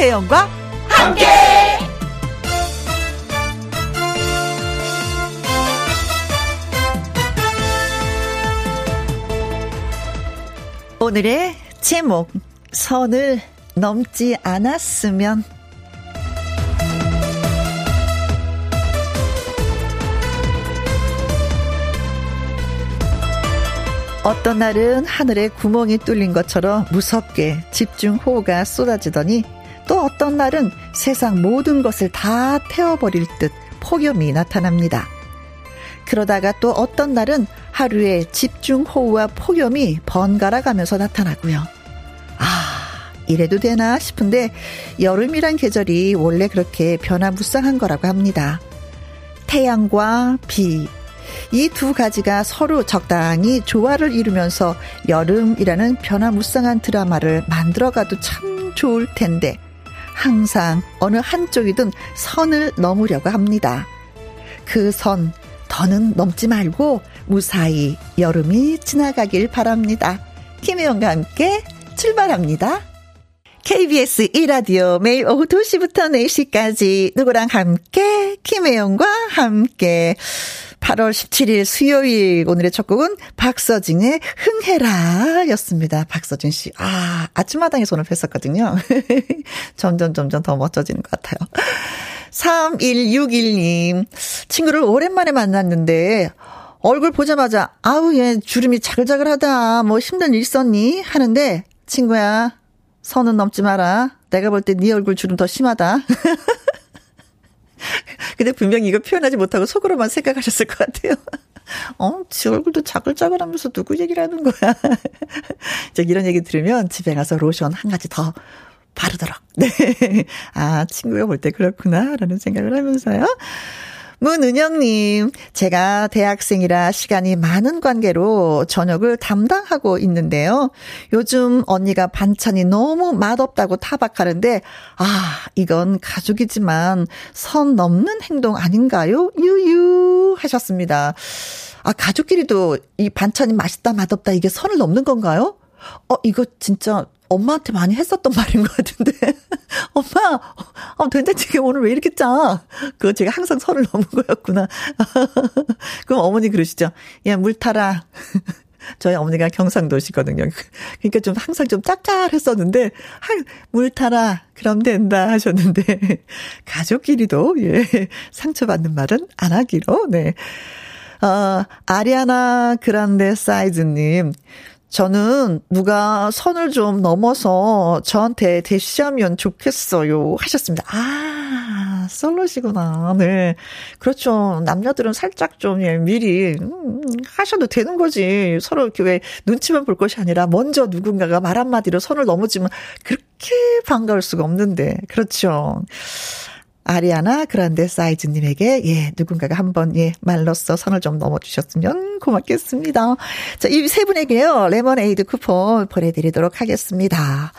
김혜영과 함께. 오늘의 제목 선을 넘지 않았으면 어떤 날은 하늘에 구멍이 뚫린 것처럼 무섭게 집중호우가 쏟아지더니 또 어떤 날은 세상 모든 것을 다 태워버릴 듯 폭염이 나타납니다. 그러다가 또 어떤 날은 하루에 집중호우와 폭염이 번갈아 가면서 나타나고요. 아, 이래도 되나 싶은데 여름이란 계절이 원래 그렇게 변화무쌍한 거라고 합니다. 태양과 비, 이 두 가지가 서로 적당히 조화를 이루면서 여름이라는 변화무쌍한 드라마를 만들어가도 참 좋을 텐데 항상 어느 한쪽이든 선을 넘으려고 합니다. 그 선, 더는 넘지 말고 무사히 여름이 지나가길 바랍니다. 김혜영과 함께 출발합니다. KBS 1라디오 매일 오후 2시부터 4시까지 누구랑 함께 김혜영과 함께 8월 17일 수요일 오늘의 첫 곡은 박서진의 흥해라 였습니다. 박서진 씨. 아, 아침마당에 손을 뺐었거든요. 점점 점점 더 멋져지는 것 같아요. 3161님. 친구를 오랜만에 만났는데 얼굴 보자마자 아우 얘 주름이 자글자글하다. 뭐 힘든 일 있었니? 하는데 친구야 선은 넘지 마라. 내가 볼 때 네 얼굴 주름 더 심하다. 근데 분명히 이거 표현하지 못하고 속으로만 생각하셨을 것 같아요. 어, 지 얼굴도 자글자글 하면서 누구 얘기를 하는 거야. 저 이런 얘기 들으면 집에 가서 로션 한 가지 더 바르도록. 네. 아, 친구가 볼 때 그렇구나. 라는 생각을 하면서요. 문은영님, 제가 대학생이라 시간이 많은 관계로 저녁을 담당하고 있는데요. 요즘 언니가 반찬이 너무 맛없다고 타박하는데, 아, 이건 가족이지만 선 넘는 행동 아닌가요? 유유 하셨습니다. 아, 가족끼리도 이 반찬이 맛있다, 맛없다, 이게 선을 넘는 건가요? 어, 이거 진짜 엄마한테 많이 했었던 말인 것 같은데. 엄마, 어, 된장찌개 오늘 왜 이렇게 짜? 그거 제가 항상 선을 넘은 거였구나. 그럼 어머니 그러시죠. 야, 물 타라. 저희 어머니가 경상도시거든요. 그러니까 좀 항상 좀 짭짤했었는데, 물 타라. 그럼 된다 하셨는데, 가족끼리도, 예, 상처받는 말은 안 하기로, 네. 어, 아리아나 그란데 사이즈님. 저는 누가 선을 좀 넘어서 저한테 대시하면 좋겠어요. 하셨습니다. 아, 솔로시구나. 네. 그렇죠. 남녀들은 살짝 좀 예, 미리, 음, 하셔도 되는 거지. 서로 이렇게 왜 눈치만 볼 것이 아니라 먼저 누군가가 말 한마디로 선을 넘어주면 그렇게 반가울 수가 없는데. 그렇죠. 아리아나 그란데 사이즈님에게, 예, 누군가가 한번, 예, 말로써 선을 좀 넘어주셨으면 고맙겠습니다. 자, 이 세 분에게요, 레몬에이드 쿠폰 보내드리도록 하겠습니다.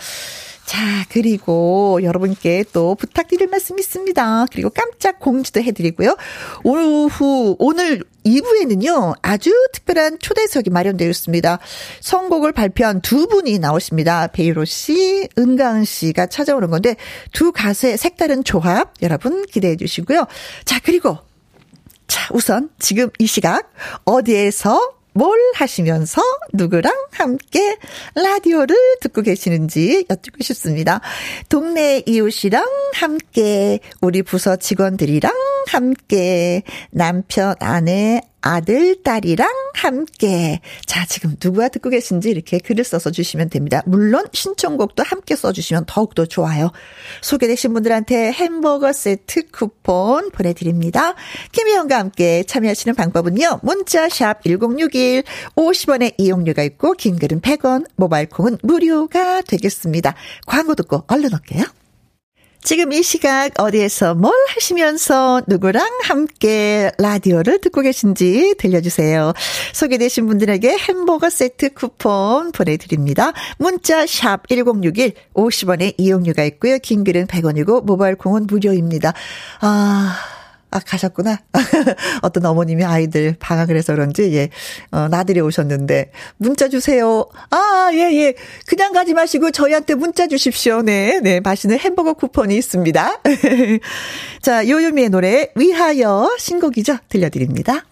자, 그리고 여러분께 또 부탁드릴 말씀 있습니다. 그리고 깜짝 공지도 해드리고요. 오후, 오늘 2부에는요, 아주 특별한 초대석이 마련되어 있습니다. 선곡을 발표한 두 분이 나오십니다. 베이로 씨, 은가은 씨가 찾아오는 건데, 두 가수의 색다른 조합, 여러분 기대해 주시고요. 자, 그리고, 자, 우선 지금 이 시각, 어디에서 뭘 하시면서 누구랑 함께 라디오를 듣고 계시는지 여쭙고 싶습니다. 동네 이웃이랑 함께, 우리 부서 직원들이랑 함께, 남편, 아내, 아들, 딸이랑 함께. 자, 지금 누구와 듣고 계신지 이렇게 글을 써서 주시면 됩니다. 물론 신청곡도 함께 써주시면 더욱더 좋아요. 소개되신 분들한테 햄버거 세트 쿠폰 보내드립니다. 김희영과 함께 참여하시는 방법은요. 문자샵 1061 50원의 이용료가 있고 긴 글은 100원, 모바일 콩은 무료가 되겠습니다. 광고 듣고 얼른 올게요. 지금 이 시각 어디에서 뭘 하시면서 누구랑 함께 라디오를 듣고 계신지 들려주세요. 소개되신 분들에게 햄버거 세트 쿠폰 보내드립니다. 문자 샵 1061, 50원의 이용료가 있고요. 긴 글은 100원이고 모바일 콩은 무료입니다. 아... 아, 가셨구나. 어떤 어머님이 아이들 방학을 해서 그런지, 예, 어, 나들이 오셨는데, 문자 주세요. 아, 예, 예. 그냥 가지 마시고 저희한테 문자 주십시오. 네, 네. 맛있는 햄버거 쿠폰이 있습니다. 자, 요요미의 노래, 위하여 신곡이죠. 들려드립니다.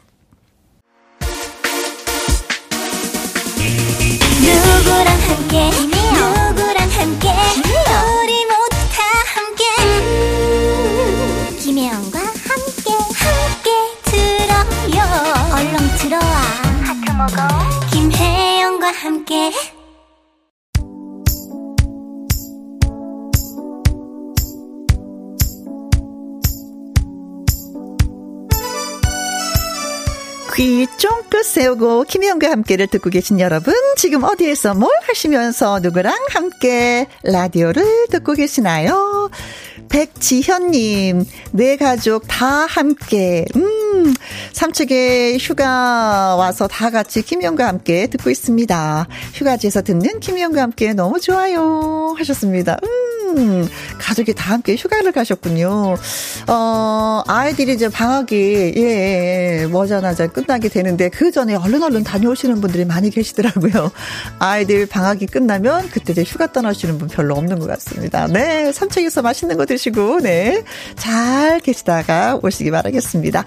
누구랑 함께, 누구랑 함께, 우리 모 김혜영과 함께 귀 쫑긋 세우고 김혜영과 함께를 듣고 계신 여러분 지금 어디에서 뭘 하시면서 누구랑 함께 라디오를 듣고 계시나요? 백지현님, 내 가족 다 함께, 음, 삼척에 휴가 와서 다 같이 김영과 함께 듣고 있습니다. 휴가지에서 듣는 김영과 함께 너무 좋아요. 하셨습니다. 음, 가족이 다 함께 휴가를 가셨군요. 어, 아이들이 이제 방학이, 예, 머자나자 끝나게 되는데, 그 전에 얼른 얼른 다녀오시는 분들이 많이 계시더라고요. 아이들 방학이 끝나면 그때 이제 휴가 떠나시는 분 별로 없는 것 같습니다. 네, 삼척에서 맛있는 거 드시고, 네, 잘 계시다가 오시기 바라겠습니다.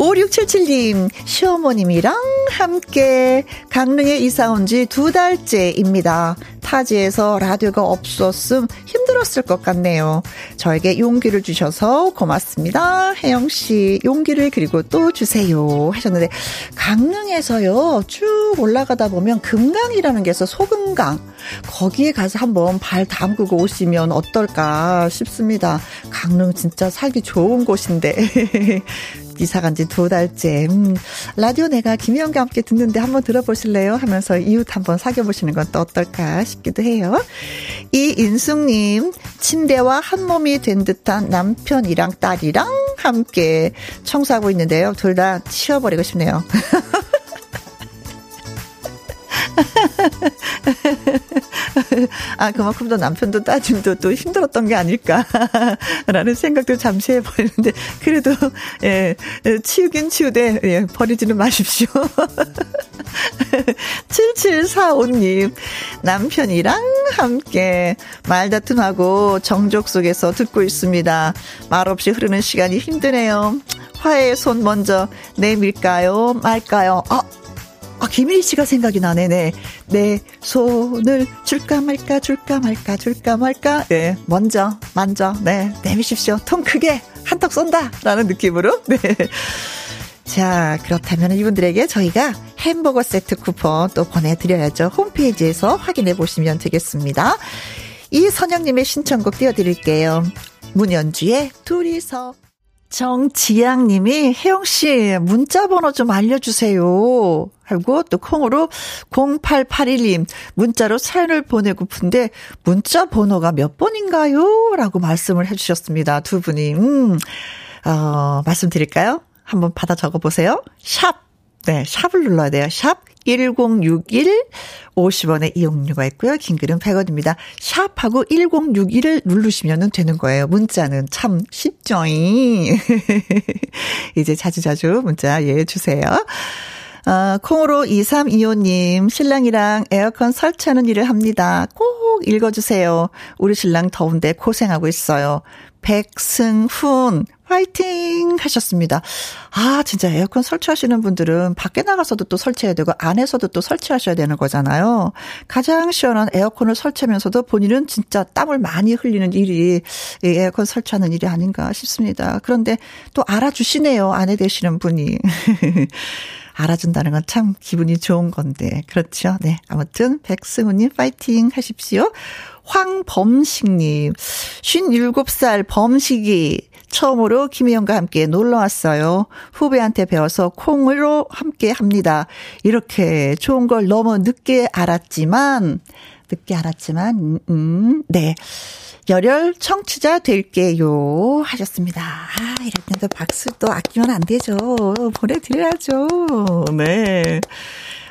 5677님, 시어머님이랑 함께 강릉에 이사 온 지 두 달째입니다. 타지에서 라디오가 없었음 힘들었을 것 같네요. 저에게 용기를 주셔서 고맙습니다. 혜영씨, 용기를 그리고 또 주세요. 하셨는데, 강릉에서요, 쭉 올라가다 보면 금강이라는 게 있어, 소금강. 거기에 가서 한번 발 담그고 오시면 어떨까 싶습니다. 강릉 진짜 살기 좋은 곳인데. 이사 간 지 두 달째. 음, 라디오 내가 김희영과 함께 듣는데 한번 들어보실래요? 하면서 이웃 한번 사귀어보시는 건 또 어떨까 싶기도 해요. 이인숙님, 침대와 한 몸이 된 듯한 남편이랑 딸이랑 함께 청소하고 있는데요. 둘 다 치워버리고 싶네요. 아, 그만큼 더 남편도 따님도 또 힘들었던 게 아닐까라는 생각도 잠시 해보는데, 그래도, 예, 치우긴 치우되, 예, 버리지는 마십시오. 7745님, 남편이랑 함께 말다툼하고 정적 속에서 듣고 있습니다. 말없이 흐르는 시간이 힘드네요. 화해의 손 먼저 내밀까요? 말까요? 아, 아, 김일 씨가 생각이 나네, 네. 내 손을 줄까 말까, 줄까 말까, 줄까 말까. 네, 먼저, 만져, 네, 내미십시오. 통 크게 한턱 쏜다. 라는 느낌으로. 네. 자, 그렇다면 이분들에게 저희가 햄버거 세트 쿠폰 또 보내드려야죠. 홈페이지에서 확인해 보시면 되겠습니다. 이선영님의 신청곡 띄워드릴게요. 문연주의 둘이서. 정지양님이 혜영 씨 문자 번호 좀 알려주세요. 하고 또 콩으로 0881님 문자로 사연을 보내고픈데 문자 번호가 몇 번인가요? 라고 말씀을 해주셨습니다. 두 분이. 음, 어, 말씀드릴까요? 한번 받아 적어보세요. 샵. 네, 샵을 눌러야 돼요. 샵 1061 50원의 이용료가 있고요. 긴 글은 100원입니다. 샵하고 1061을 누르시면 되는 거예요. 문자는 참 쉽죠. 이제 자주자주 문자 예 주세요. 아, 콩으로 2325님, 신랑이랑 에어컨 설치하는 일을 합니다. 꼭 읽어주세요. 우리 신랑 더운데 고생하고 있어요. 백승훈, 화이팅! 하셨습니다. 아, 진짜 에어컨 설치하시는 분들은 밖에 나가서도 또 설치해야 되고, 안에서도 또 설치하셔야 되는 거잖아요. 가장 시원한 에어컨을 설치하면서도 본인은 진짜 땀을 많이 흘리는 일이 에어컨 설치하는 일이 아닌가 싶습니다. 그런데 또 알아주시네요. 아내 되시는 분이. 알아준다는 건 참 기분이 좋은 건데. 그렇죠. 네. 아무튼, 백승우님 파이팅 하십시오. 황범식님, 57살 범식이 처음으로 김희영과 함께 놀러 왔어요. 후배한테 배워서 콩으로 함께 합니다. 이렇게 좋은 걸 너무 늦게 알았지만, 늦게 알았지만, 음, 음 네. 열혈 청취자 될게요. 하셨습니다. 아, 이럴 때도 박수 또 아끼면 안 되죠. 보내드려야죠. 네.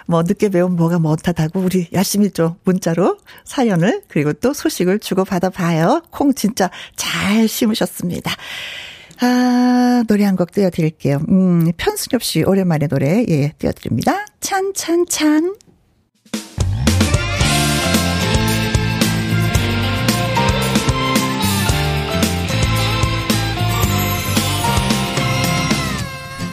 뭐 늦게 배운 뭐가 못하다고 우리 열심히 좀 문자로 사연을 그리고 또 소식을 주고 받아 봐요. 콩 진짜 잘 심으셨습니다. 아, 노래 한 곡 띄워드릴게요. 음, 편승엽 씨 오랜만에 노래, 예, 띄워드립니다. 찬, 찬, 찬.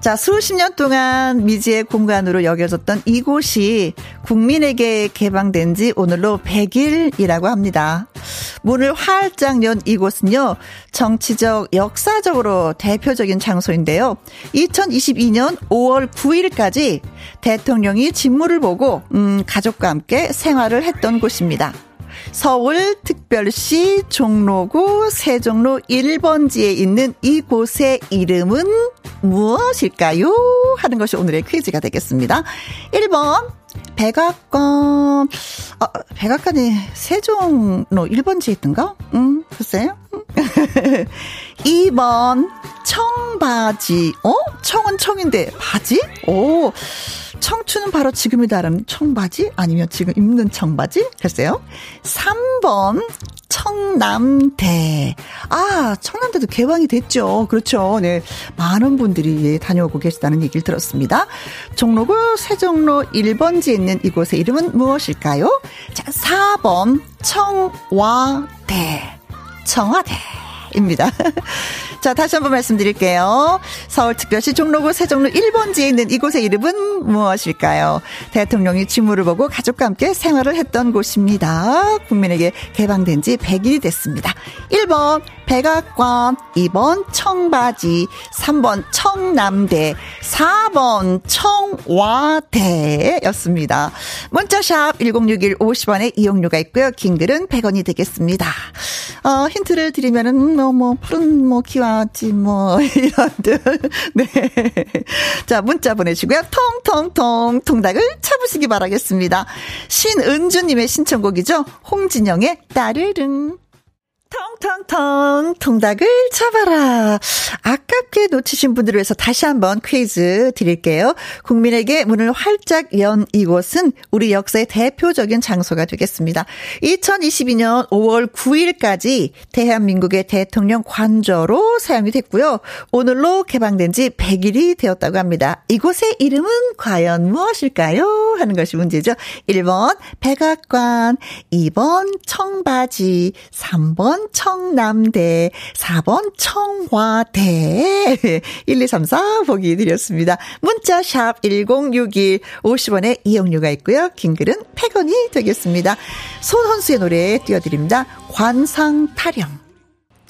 자, 수십 년 동안 미지의 공간으로 여겨졌던 이곳이 국민에게 개방된 지 오늘로 100일이라고 합니다. 문을 활짝 연 이곳은요, 정치적, 역사적으로 대표적인 장소인데요. 2022년 5월 9일까지 대통령이 직무를 보고, 음, 가족과 함께 생활을 했던 곳입니다. 서울특별시 종로구 세종로 1번지에 있는 이곳의 이름은 무엇일까요? 하는 것이 오늘의 퀴즈가 되겠습니다. 1번 백악관 어, 백악관이 세종로 1번지에 있던가? 음, 글쎄요. 2번 청바지. 어? 청은 청인데 바지? 오. 청춘은 바로 지금이다라는 청바지? 아니면 지금 입는 청바지? 글쎄요. 3번 청남대. 아, 청남대도 개방이 됐죠. 그렇죠. 네. 많은 분들이 다녀오고 계시다는 얘기를 들었습니다. 종로구 세종로 1번지에 있는 이곳의 이름은 무엇일까요? 자, 4번 청와대. 청와대. 입니다. 자, 다시 한번 말씀드릴게요. 서울특별시 종로구 세종로 1번지에 있는 이곳의 이름은 무엇일까요? 대통령이 직무를 보고 가족과 함께 생활을 했던 곳입니다. 국민에게 개방된 지 100일이 됐습니다. 1번 백악관, 2번 청바지, 3번 청남대, 4번 청와대였습니다. 문자샵 1061 50원의 이용료가 있고요. 긴 글은 100원이 되겠습니다. 어, 힌트를 드리면은 뭐, 뭐, 푸른 뭐, 키와지 뭐, 이런 듯. 네. 자, 문자 보내시고요. 통통통 통닭을 쳐보시기 바라겠습니다. 신은주님의 신청곡이죠. 홍진영의 따르릉. 텅텅텅 통닭을 잡아라. 아깝게 놓치신 분들을 위해서 다시 한번 퀴즈 드릴게요. 국민에게 문을 활짝 연 이곳은 우리 역사의 대표적인 장소가 되겠습니다. 2022년 5월 9일까지 대한민국의 대통령 관저로 사용이 됐고요. 오늘로 개방된 지 100일이 되었다고 합니다. 이곳의 이름은 과연 무엇일까요? 하는 것이 문제죠. 1번 백악관, 2번 청바지, 3번 3번 청남대, 4번 청와대, 1, 2, 3, 4 보기 드렸습니다. 문자 샵 1061, 50원의 이용료가 있고요. 긴 글은 100원이 되겠습니다. 손헌수의 노래 띄워드립니다. 관상타령.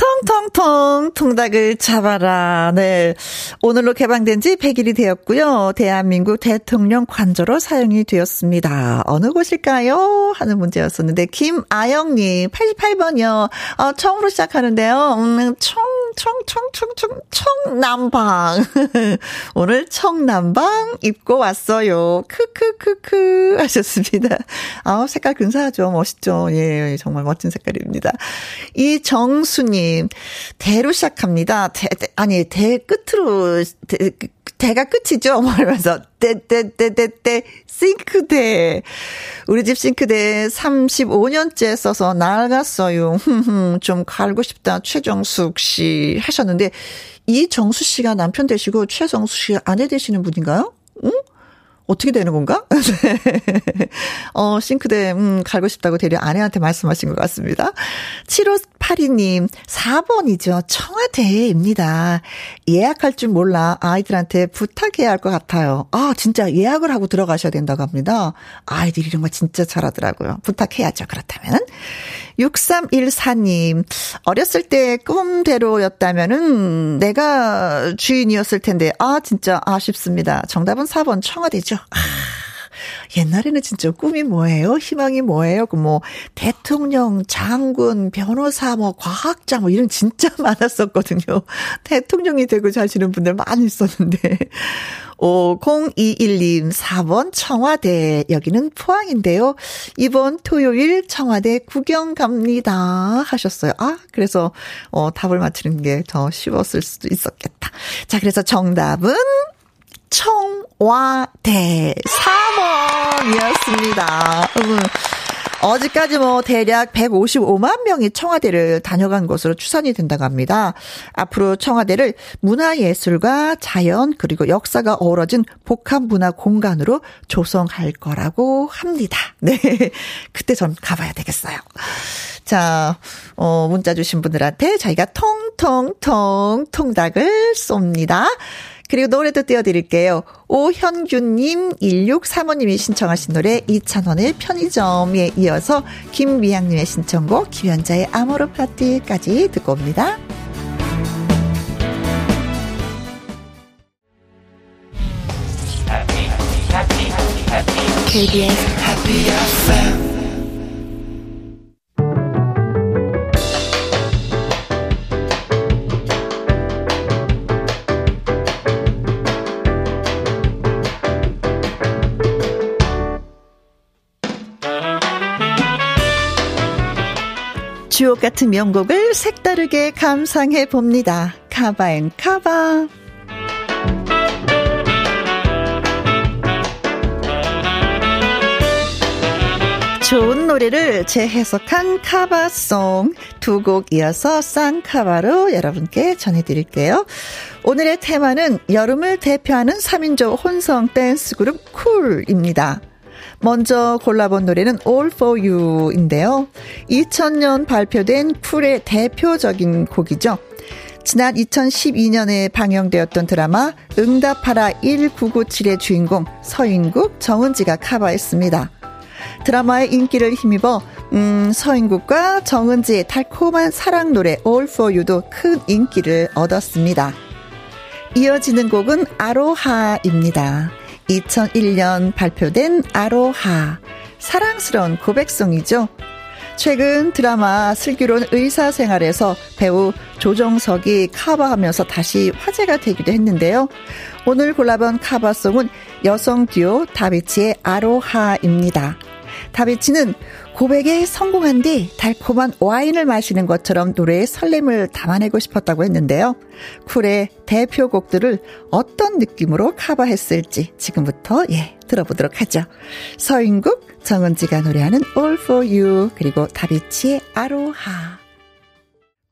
통통통 통닭을 잡아라. 네. 오늘로 개방된 지 100일이 되었고요. 대한민국 대통령 관저로 사용이 되었습니다. 어느 곳일까요? 하는 문제였었는데 김아영 님 88번이요. 어, 처음으로 시작하는데요. 음, 총 청청청청 청남방. 오늘 청남방 입고 왔어요. 크크크크 하셨습니다. 아, 색깔 근사하죠. 멋있죠. 예, 정말 멋진 색깔입니다. 이 정수님, 대로 시작합니다. 대, 대 아니, 대 끝으로, 대, 대가 끝이죠. 말면서 떼떼떼떼떼 싱크대. 우리 집 싱크대 35년째 써서 낡았어요. 좀 갈고 싶다. 최정숙 씨 하셨는데 이정수 씨가 남편 되시고 최정수 씨가 아내 되시는 분인가요? 응? 어떻게 되는 건가? 어, 싱크대, 음, 갈고 싶다고 대려 아내한테 말씀하신 것 같습니다. 7582님, 4번이죠. 청와대입니다. 예약할 줄 몰라 아이들한테 부탁해야 할 것 같아요. 아, 진짜 예약을 하고 들어가셔야 된다고 합니다. 아이들이 이런 거 진짜 잘하더라고요. 부탁해야죠. 그렇다면. 6314님, 어렸을 때 꿈대로였다면은 내가 주인이었을 텐데, 아, 진짜 아쉽습니다. 정답은 4번 청와대죠. 아. 옛날에는 진짜 꿈이 뭐예요? 희망이 뭐예요? 그 뭐, 대통령, 장군, 변호사, 뭐, 과학자, 뭐, 이런 진짜 많았었거든요. 대통령이 되고 자시는 분들 많이 있었는데. 5021님 4번 청와대 여기는 포항인데요. 이번 토요일 청와대 구경 갑니다 하셨어요. 아 그래서 어 답을 맞히는 게 더 쉬웠을 수도 있었겠다. 자 그래서 정답은 청와대 4번이었습니다. 음. 어제까지 뭐 대략 155만 명이 청와대를 다녀간 것으로 추산이 된다고 합니다. 앞으로 청와대를 문화예술과 자연 그리고 역사가 어우러진 복합 문화 공간으로 조성할 거라고 합니다. 네. 그때 전 가봐야 되겠어요. 자, 어, 문자 주신 분들한테 저희가 통통통 통닭을 쏩니다. 그리고 노래도 띄워드릴게요. 오현규님, 1635님이 신청하신 노래 이찬원의 편의점에 이어서 김미양님의 신청곡 김현자의 아모르 파티까지 듣고 옵니다. KBS Happy FM 주옥 같은 명곡을 색다르게 감상해 봅니다. 카바앤 카바. 좋은 노래를 재해석한 카바송 두 곡 이어서 쌍카바로 여러분께 전해드릴게요. 오늘의 테마는 여름을 대표하는 3인조 혼성 댄스 그룹 쿨입니다. 먼저 골라본 노래는 All For You인데요. 2000년 발표된 쿨의 대표적인 곡이죠. 지난 2012년에 방영되었던 드라마 응답하라 1997의 주인공 서인국, 정은지가 카바했습니다. 드라마의 인기를 힘입어 음, 서인국과 정은지의 달콤한 사랑 노래 All For You도 큰 인기를 얻었습니다. 이어지는 곡은 아로하입니다. 2001년 발표된 아로하. 사랑스러운 고백송이죠. 최근 드라마 슬기로운 의사생활에서 배우 조정석이 카바하면서 다시 화제가 되기도 했는데요. 오늘 골라본 카바송은 여성 듀오 다비치의 아로하입니다. 다비치는 고백에 성공한 뒤 달콤한 와인을 마시는 것처럼 노래의 설렘을 담아내고 싶었다고 했는데요. 쿨의 대표곡들을 어떤 느낌으로 커버했을지 지금부터 예 들어보도록 하죠. 서인국, 정은지가 노래하는 All For You 그리고 다비치의 아로하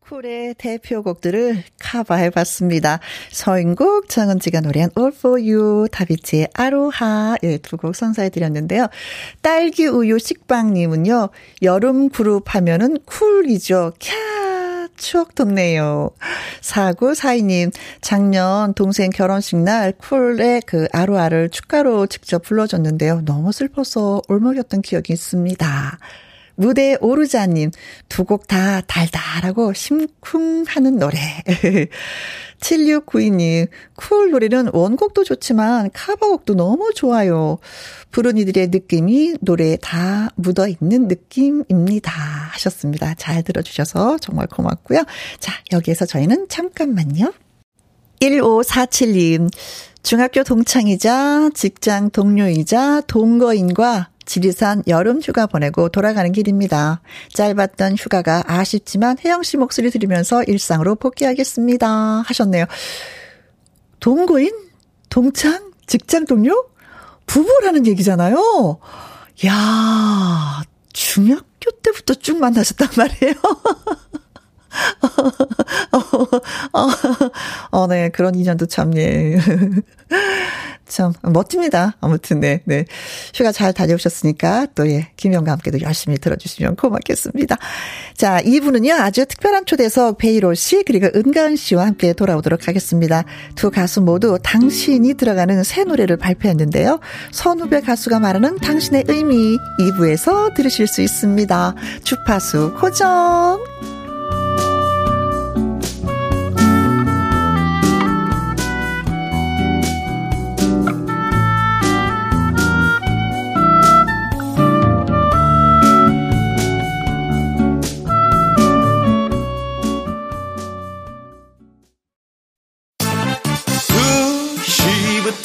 쿨의 대표곡들을 커버해봤습니다. 서인국, 정은지가 노래한 All For You, 다비치의 아로하 예, 두 곡 선사해드렸는데요. 딸기 우유 식빵님은요. 여름 그룹 하면은 쿨이죠. 캬 추억 돋네요. 4942님, 작년 동생 결혼식 날 쿨의 그 아로하를 축가로 직접 불러줬는데요. 너무 슬퍼서 울먹였던 기억이 있습니다. 무대에 오르자님, 두 곡 다 달달하고 심쿵하는 노래. 7692님, 쿨 노래는 원곡도 좋지만 카바곡도 너무 좋아요. 부른 이들의 느낌이 노래에 다 묻어 있는 느낌입니다. 하셨습니다. 잘 들어주셔서 정말 고맙고요. 자, 여기에서 저희는 잠깐만요. 1547님, 중학교 동창이자 직장 동료이자 동거인과 지리산 여름 휴가 보내고 돌아가는 길입니다. 짧았던 휴가가 아쉽지만 혜영 씨 목소리 들으면서 일상으로 복귀하겠습니다. 하셨네요. 동거인? 동창? 직장 동료? 부부라는 얘기잖아요. 야 중학교 때부터 쭉 만나셨단 말이에요. 어, 어, 어, 네, 그런 인연도 참, 예. 참 멋집니다. 아무튼 네, 네. 휴가 잘 다녀오셨으니까 또 예, 김영과 함께도 열심히 들어주시면 고맙겠습니다. 자, 2부는요 아주 특별한 초대석 베이로 씨 그리고 은가은 씨와 함께 돌아오도록 하겠습니다. 두 가수 모두 당신이 들어가는 새 노래를 발표했는데요. 선후배 가수가 말하는 당신의 의미 2부에서 들으실 수 있습니다. 주파수 고정.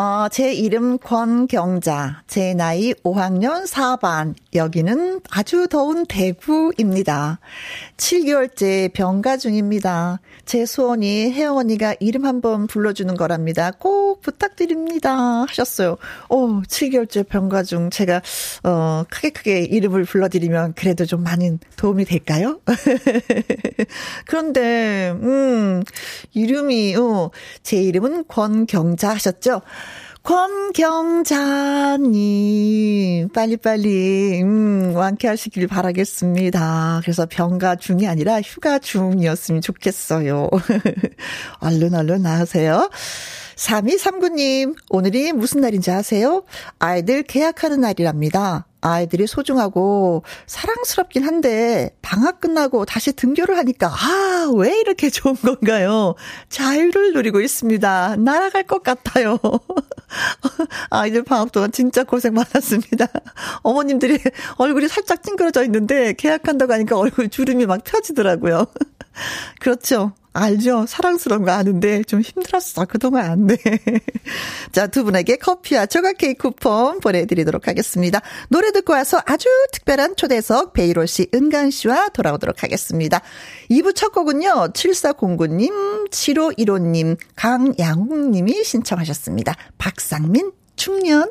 어, 제 이름 권경자, 제 나이 5학년 4반, 여기는 아주 더운 대구입니다. 7개월째 병가 중입니다. 제 소원이 혜영 언니가 이름 한번 불러주는 거랍니다. 꼭 부탁드립니다. 하셨어요. 오, 7개월째 병가 중 제가, 어, 크게 크게 이름을 불러드리면 그래도 좀 많은 도움이 될까요? 그런데, 음, 이름이, 어, 제 이름은 권경자 하셨죠? 권경자님, 빨리빨리, 음, 완쾌하시길 바라겠습니다. 그래서 병가 중이 아니라 휴가 중이었으면 좋겠어요. 얼른 얼른 나으세요. 3239님, 오늘이 무슨 날인지 아세요? 아이들 계약하는 날이랍니다. 아이들이 소중하고 사랑스럽긴 한데 방학 끝나고 다시 등교를 하니까 아, 왜 이렇게 좋은 건가요? 자유를 누리고 있습니다. 날아갈 것 같아요. 아이들 방학 동안 진짜 고생 많았습니다. 어머님들이 얼굴이 살짝 찡그러져 있는데 계약한다고 하니까 얼굴 주름이 막 펴지더라고요. 그렇죠. 알죠. 사랑스러운 거 아는데 좀 힘들었어. 그동안. 네. 자, 두 분에게 커피와 조각 케이크 쿠폰 보내드리도록 하겠습니다. 노래 듣고 와서 아주 특별한 초대석 베이로 씨, 은간 씨와 돌아오도록 하겠습니다. 2부 첫 곡은요. 7409님, 7515님, 강양웅님이 신청하셨습니다. 박상민, 충년.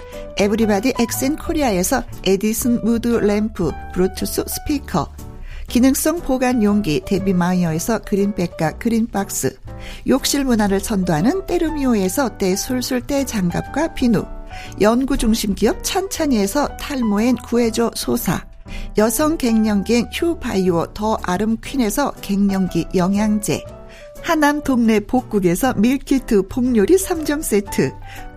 에브리바디 엑센 코리아에서 에디슨 무드 램프 블루투스 스피커 기능성 보관 용기 데비마이어에서 그린백과 그린박스 욕실 문화를 선도하는 때르미오에서 때술술 때장갑과 비누 연구중심 기업 찬찬이에서 탈모엔 구해줘 소사 여성 갱년기엔 휴바이오 더 아름 퀸에서 갱년기 영양제 하남 동네 복국에서 밀키트 복요리 3점 세트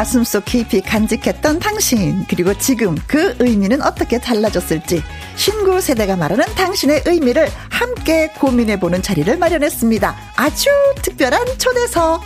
가슴속 깊이 간직했던 당신 그리고 지금 그 의미는 어떻게 달라졌을지 신구 세대가 말하는 당신의 의미를 함께 고민해보는 자리를 마련했습니다. 아주 특별한 초대석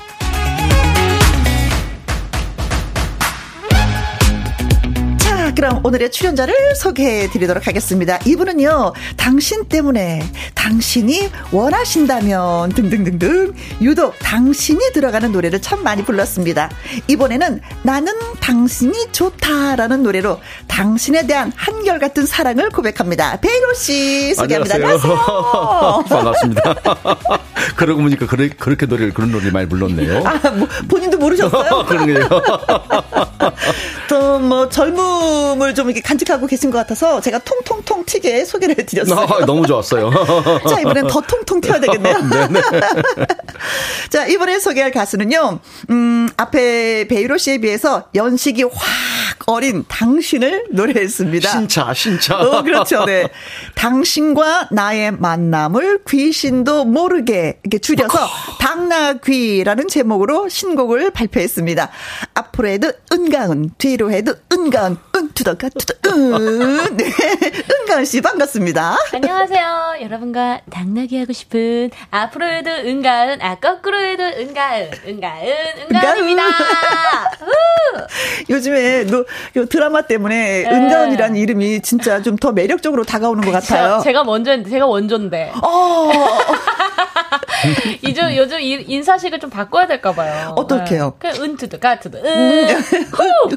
그럼 오늘의 출연자를 소개해 드리도록 하겠습니다. 이분은요, 당신 때문에, 당신이 원하신다면, 등등등등, 유독 당신이 들어가는 노래를 참 많이 불렀습니다. 이번에는 나는 당신이 좋다라는 노래로 당신에 대한 한결같은 사랑을 고백합니다. 베이로 씨 소개합니다. 안녕하세요. 반갑습니다. 그러고 보니까 그래, 그렇게 노래를 그런 노래 많이 불렀네요. 아, 뭐, 본인도 모르셨어요? 그러게요. 또 뭐 젊 음을 좀 이렇게 간직하고 계신 것 같아서 제가 통통통 튀게 소개를 해드렸어요. 아, 너무 좋았어요. 자, 이번엔 더 통통 튀어야 되겠네요. 자, 이번에 소개할 가수는요, 음, 앞에 베이로 씨에 비해서 연식이 확 어린 당신을 노래했습니다. 신차, 신차. 어, 그렇죠. 네. 당신과 나의 만남을 귀신도 모르게 이렇게 줄여서 당나귀라는 제목으로 신곡을 발표했습니다. 앞으로 해도 은가은, 뒤로 해도 은가은, 은 to the 가 to the, 은. 네. 은가은 씨 반갑습니다. 안녕하세요. 여러분과 당나귀 하고 싶은 앞으로 해도 은가은, 아, 거꾸로 해도 은가은, 은가은, 은가은입니다. 요즘에 노, 요 드라마 때문에 은가은이라는 이름이 진짜 좀 더 매력적으로 다가오는 것 같아요. 제가 먼저, 제가 원조인데. 어, 요즘, 요즘 이- 인사식을 좀 바꿔야 될까 봐요. 어떡해요? 네. 그냥 은투드, 가투드, 은, 후!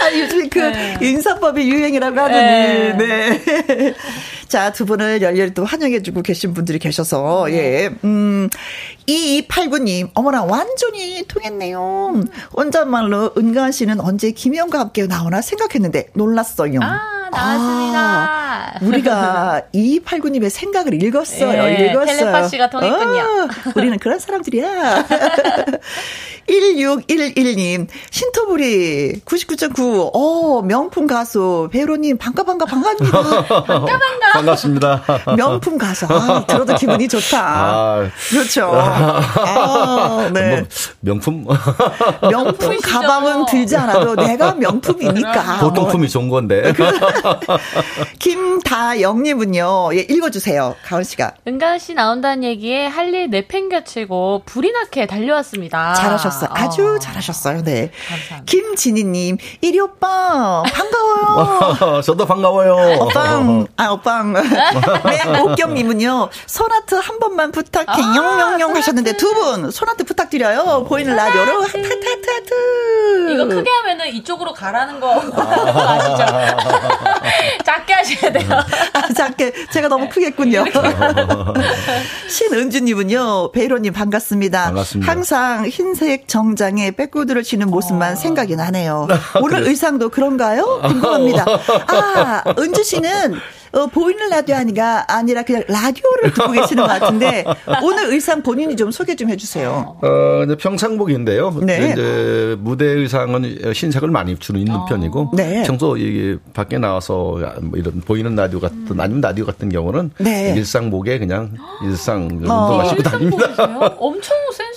아, 요즘 그 네. 인사법이 유행이라고 하더니, 네. 자, 두 분을 열렬히 또 환영해주고 계신 분들이 계셔서, 예. 음, 2289님, 어머나, 완전히 통했네요. 혼잣말로 은가은 씨는 언제 김희영과 함께 나오나 생각했는데, 놀랐어요. 아, 나왔습니다. 아, 우리가 2289님의 생각을 읽었어요. 예, 읽었어요. 텔레파시가 통했군요. 어, 우리는 그런 사람들이야. 1611님, 신토부리 99.9, 어, 명품 가수, 배로님, 반가, 반가, 반갑니다. 반갑습니다. 명품 가수. 아, 들어도 기분이 좋다. 아. 그렇죠. 아, 네. 뭐, 명품? 명품 보이시죠? 가방은 들지 않아도 내가 명품이니까. 보통품이 좋은 건데. 김다영님은요, 예, 읽어주세요. 가은 씨가. 은가은 씨 나온다는 얘기에 할 일 내팽겨치고 부리나케 달려왔습니다. 잘하셨어요. 아주 어. 잘하셨어요. 네. 감사합니다. 김진희님, 이루 오빠, 반가워요. 저도 반가워요. 오빵, 아, 오빵. 네, 옥경님은요, 손하트 한 번만 부탁해, 아, 영영영 하셨는데, 두 분, 손하트 부탁드려요. 보이는 라디오로, 하트, 하트, 하트, 하트. 이거 크게 하면은 이쪽으로 가라는 거 아시죠? 작게 하셔야 돼요. 아, 작게, 제가 너무 크겠군요. 신은주님은요, 베이로님 반갑습니다. 반갑습니다. 항상 흰색 정장에 백구들을 치는 모습만 생각이 나네요. 아, 오늘 의상도 그런가요? 궁금합니다. 아, 은주 씨는 어, 보이는 라디오 아니가 아니라 그냥 라디오를 듣고 계시는 것 같은데 오늘 의상 본인이 좀 소개 좀 해주세요. 어, 이제 평상복인데요. 네. 이제 무대 의상은 흰색을 많이 주로 입는 편이고 네. 평소 이게 밖에 나와서 뭐 이런 보이는 라디오 같은 아니면 라디오 같은 경우는 네. 일상복에 그냥 일상 어. 운동화 신고 다닙니다. 엄청 있으신데.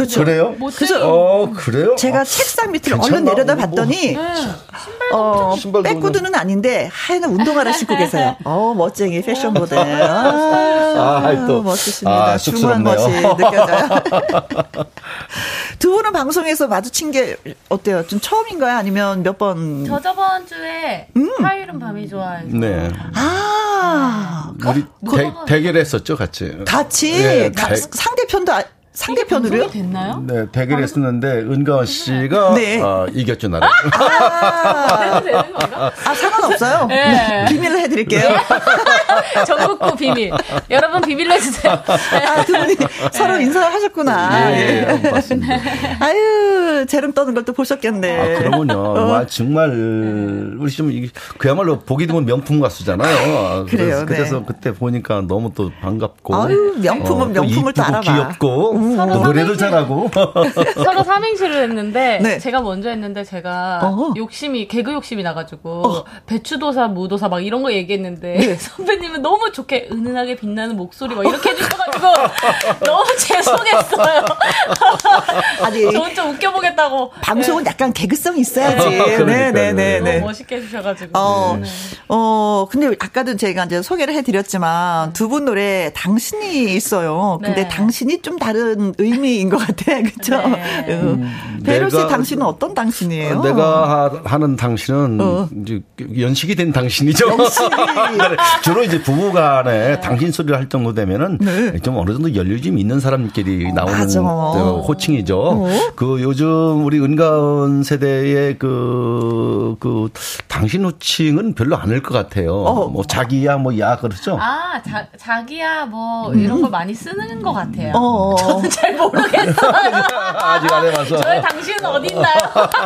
그렇죠. 그래요? 못해요. 어, 그래요? 제가 아, 책상 밑을 괜찮나? 얼른 내려다 뭐, 봤더니 네. 어, 신발도 백구두는 아닌데 하얀 운동화를 신고 계세요. 어, 멋쟁이 패션 모델. 아, 아, 또. 멋지십니다. 아, 쑥스럽네요. 멋이 느껴져요. 두 분은 방송에서 마주친 게 어때요? 좀 처음인가요? 아니면 몇 번? 저 저번 주에 음. 화요일은 밤이 좋아요. 네. 아, 우리 대, 대결했었죠, 같이. 같이 네, 가- 대- 상대편도 아- 상대편으로요? 됐나요? 네, 대결 했었는데 은가원 씨가 네. 어, 이겼죠, 나를. 아, 되는 건가? 아, 상관없어요. 네. 비밀로 해드릴게요. 전국구 비밀. 여러분 비밀로 해주세요. 아, 두 분이 서로 인사를 하셨구나. 예, 예, 예. 한번 봤습니다. 아유, 재롱 떠는 걸 또 보셨겠네. 아, 그러면요. 어. 와, 정말, 우리 좀, 이게 그야말로 보기 드문 명품 가수잖아요. 그래요, 그래서, 그래서 네. 그때 보니까 너무 또 반갑고. 아유, 명품은 또 명품을 또 알아봐. 귀엽고, 음. 또 노래도 잘하고. 서로 삼행시를 했는데 네. 제가 먼저 했는데 제가 어. 욕심이 개그 욕심이 나가지고 배추도사 무도사 막 이런 거 얘기했는데 선배님은 너무 좋게 은은하게 빛나는 목소리 막 이렇게 해주셔가지고 너무 죄송했어요. 아니 저 혼자 웃겨보겠다고. 방송은 네. 약간 개그성이 있어야지. 그러니까요. 네네네네. 너무 멋있게 해주셔가지고. 어, 네. 어, 근데 아까도 제가 이제 소개를 해드렸지만 두 분 노래 당신이 있어요. 근데 네. 당신이 좀 다른 의미인 것 같아요. 그쵸? 네. 어. 배로 씨 당신은 어떤 당신이에요? 어, 내가 하, 는 당신은 어. 이제 연식이 된 당신이죠. 연식이. 주로 이제 부부 간에 당신 소리를 할 정도 되면은 네. 좀 어느 정도 연륜이 있는 사람끼리 나오는 맞아. 어, 호칭이죠. 어? 그 요즘 우리 은가은 세대의 그, 그 당신 호칭은 별로 않을 것 같아요. 어. 뭐 자기야 뭐 야 그렇죠. 아, 자, 자기야, 뭐, 이런 걸 많이 쓰는 것 같아요. 어. 잘 모르겠어요. 아직 안 해봐서. 저의 당신은 어디 있나요?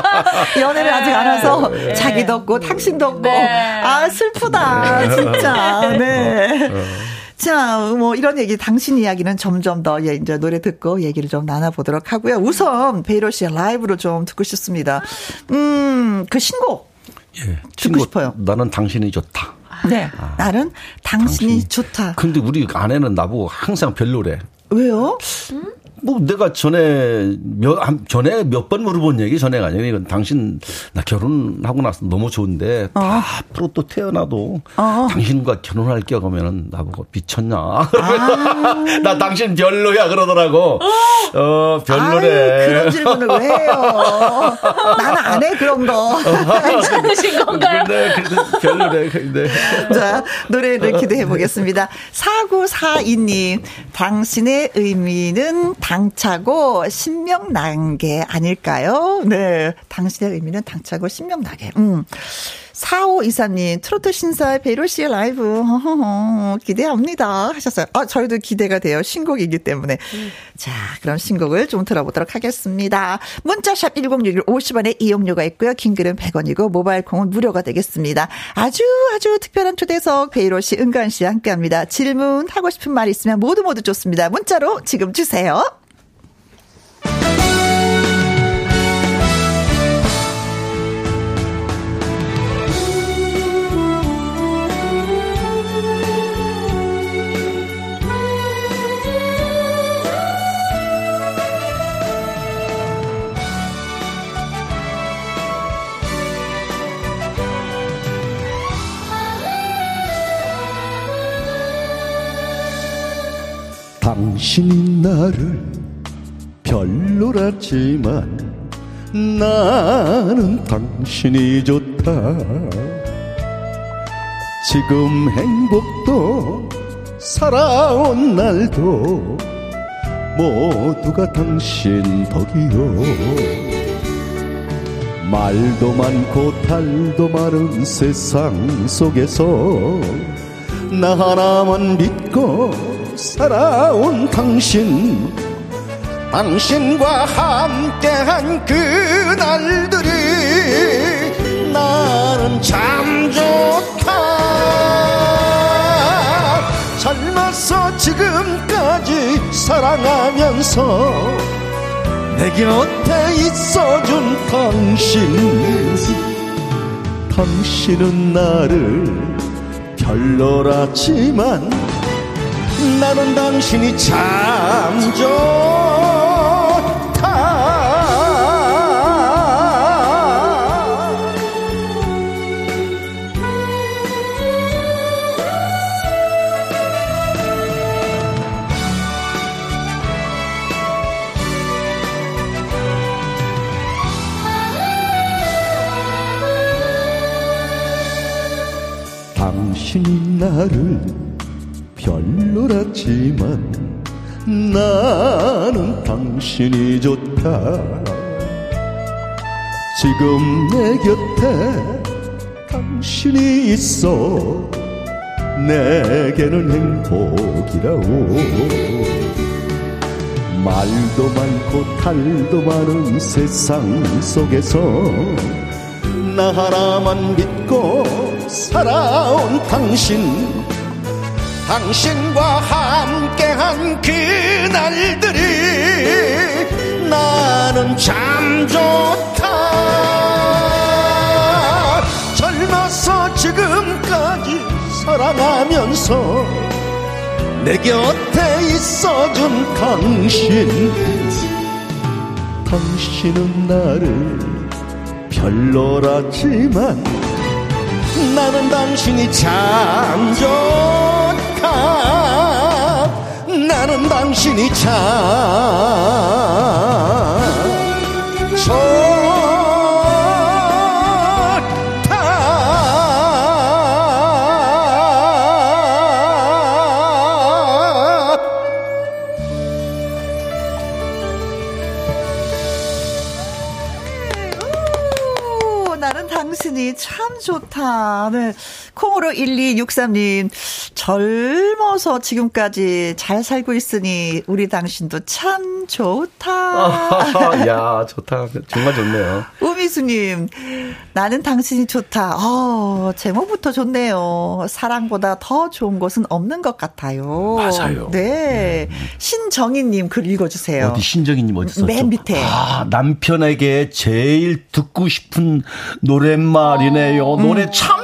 연애를 아직 안 해서 네. 자기도 없고 당신도 없고 네. 아 슬프다 진짜 네. 자, 뭐 이런 얘기 당신 이야기는 점점 더 예, 이제 노래 듣고 얘기를 좀 나눠보도록 하고요. 우선 베이로 씨의 라이브로 좀 듣고 싶습니다. 음, 그 신곡. 예, 듣고 싶어요. 나는 당신이 좋다. 네, 나는 당신이 당신이. 좋다. 근데 우리 아내는 나보고 항상 별로래. 왜요? 뭐 내가 전에 몇 한- 전에 몇 번 물어본 얘기 전에가 아니라 이건 당신 나 결혼하고 나서 너무 좋은데 다 어. 앞으로 또 태어나도 어. 당신과 결혼할 겨 가면은 나보고 미쳤냐 아. 나 당신 별로야 그러더라고 어 아이, 별로래 그런 질문을 왜 해요? 나는 안 해, 그런 거. 괜찮으신 건가요? 근데 그래도 별로래 근데 자, 노래를 기대해 보겠습니다. 4942님, 당신의 의미는 당 차고 신명나게 아닐까요? 네. 당신의 의미는 당차고 신명나게. 음. 4523님, 트로트 신사의 베로 씨의 라이브, 허허허, 기대합니다. 하셨어요. 아, 저희도 기대가 돼요. 신곡이기 때문에. 자, 그럼 신곡을 좀 들어보도록 하겠습니다. 문자샵 1061 50원의 이용료가 있고요. 킹글은 100원이고, 모바일 콩은 무료가 되겠습니다. 아주, 아주 특별한 초대석, 베이로 씨, 은간 씨와 함께 합니다. 질문, 하고 싶은 말 있으면 모두 모두 좋습니다. 문자로 지금 주세요. 당신이 나를 별로라지만 나는 당신이 좋다. 지금 행복도 살아온 날도 모두가 당신 덕이요. 말도 많고 탈도 많은 세상 속에서 나 하나만 믿고 살아온 당신 당신과 함께한 그날들이 나는 참 좋다. 젊어서 지금까지 사랑하면서 내 곁에 있어준 당신 당신은 나를 별로라지만 나는 당신이 참 좋다. 당신이 나를 별로라지만 나는 당신이 좋다. 지금 내 곁에 당신이 있어. 내게는 행복이라오 말도 많고 탈도 많은 세상 속에서 나 하나만 믿고 살아온 당신 당신과 함께한 그날들이 나는 참 좋다. 젊어서 지금까지 사랑하면서 내 곁에 있어준 당신. 당신은 나를 별로라지만 나는 당신이 참 좋다 나는 당신이 참 좋다. 네. 콩으로 1263님, 젊어서 지금까지 잘 살고 있으니 우리 당신도 참 좋다. 야, 좋다. 정말 좋네요. 우미수님, 나는 당신이 좋다. 어, 제목부터 좋네요. 사랑보다 더 좋은 것은 없는 것 같아요. 맞아요. 네. 신정희님 글 읽어주세요. 어디 신정희님 어디 있었죠? 맨 밑에. 아, 남편에게 제일 듣고 싶은 노랫말이네요. 어. 노래 참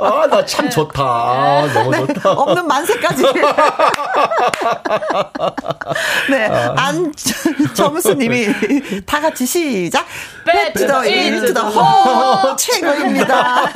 아, 아, 나 참 좋다. 아, 너무 좋다. 없는 만세까지. 네. 아. 안정수님이 다 같이 시작. Back to the in to the home. 최고입니다.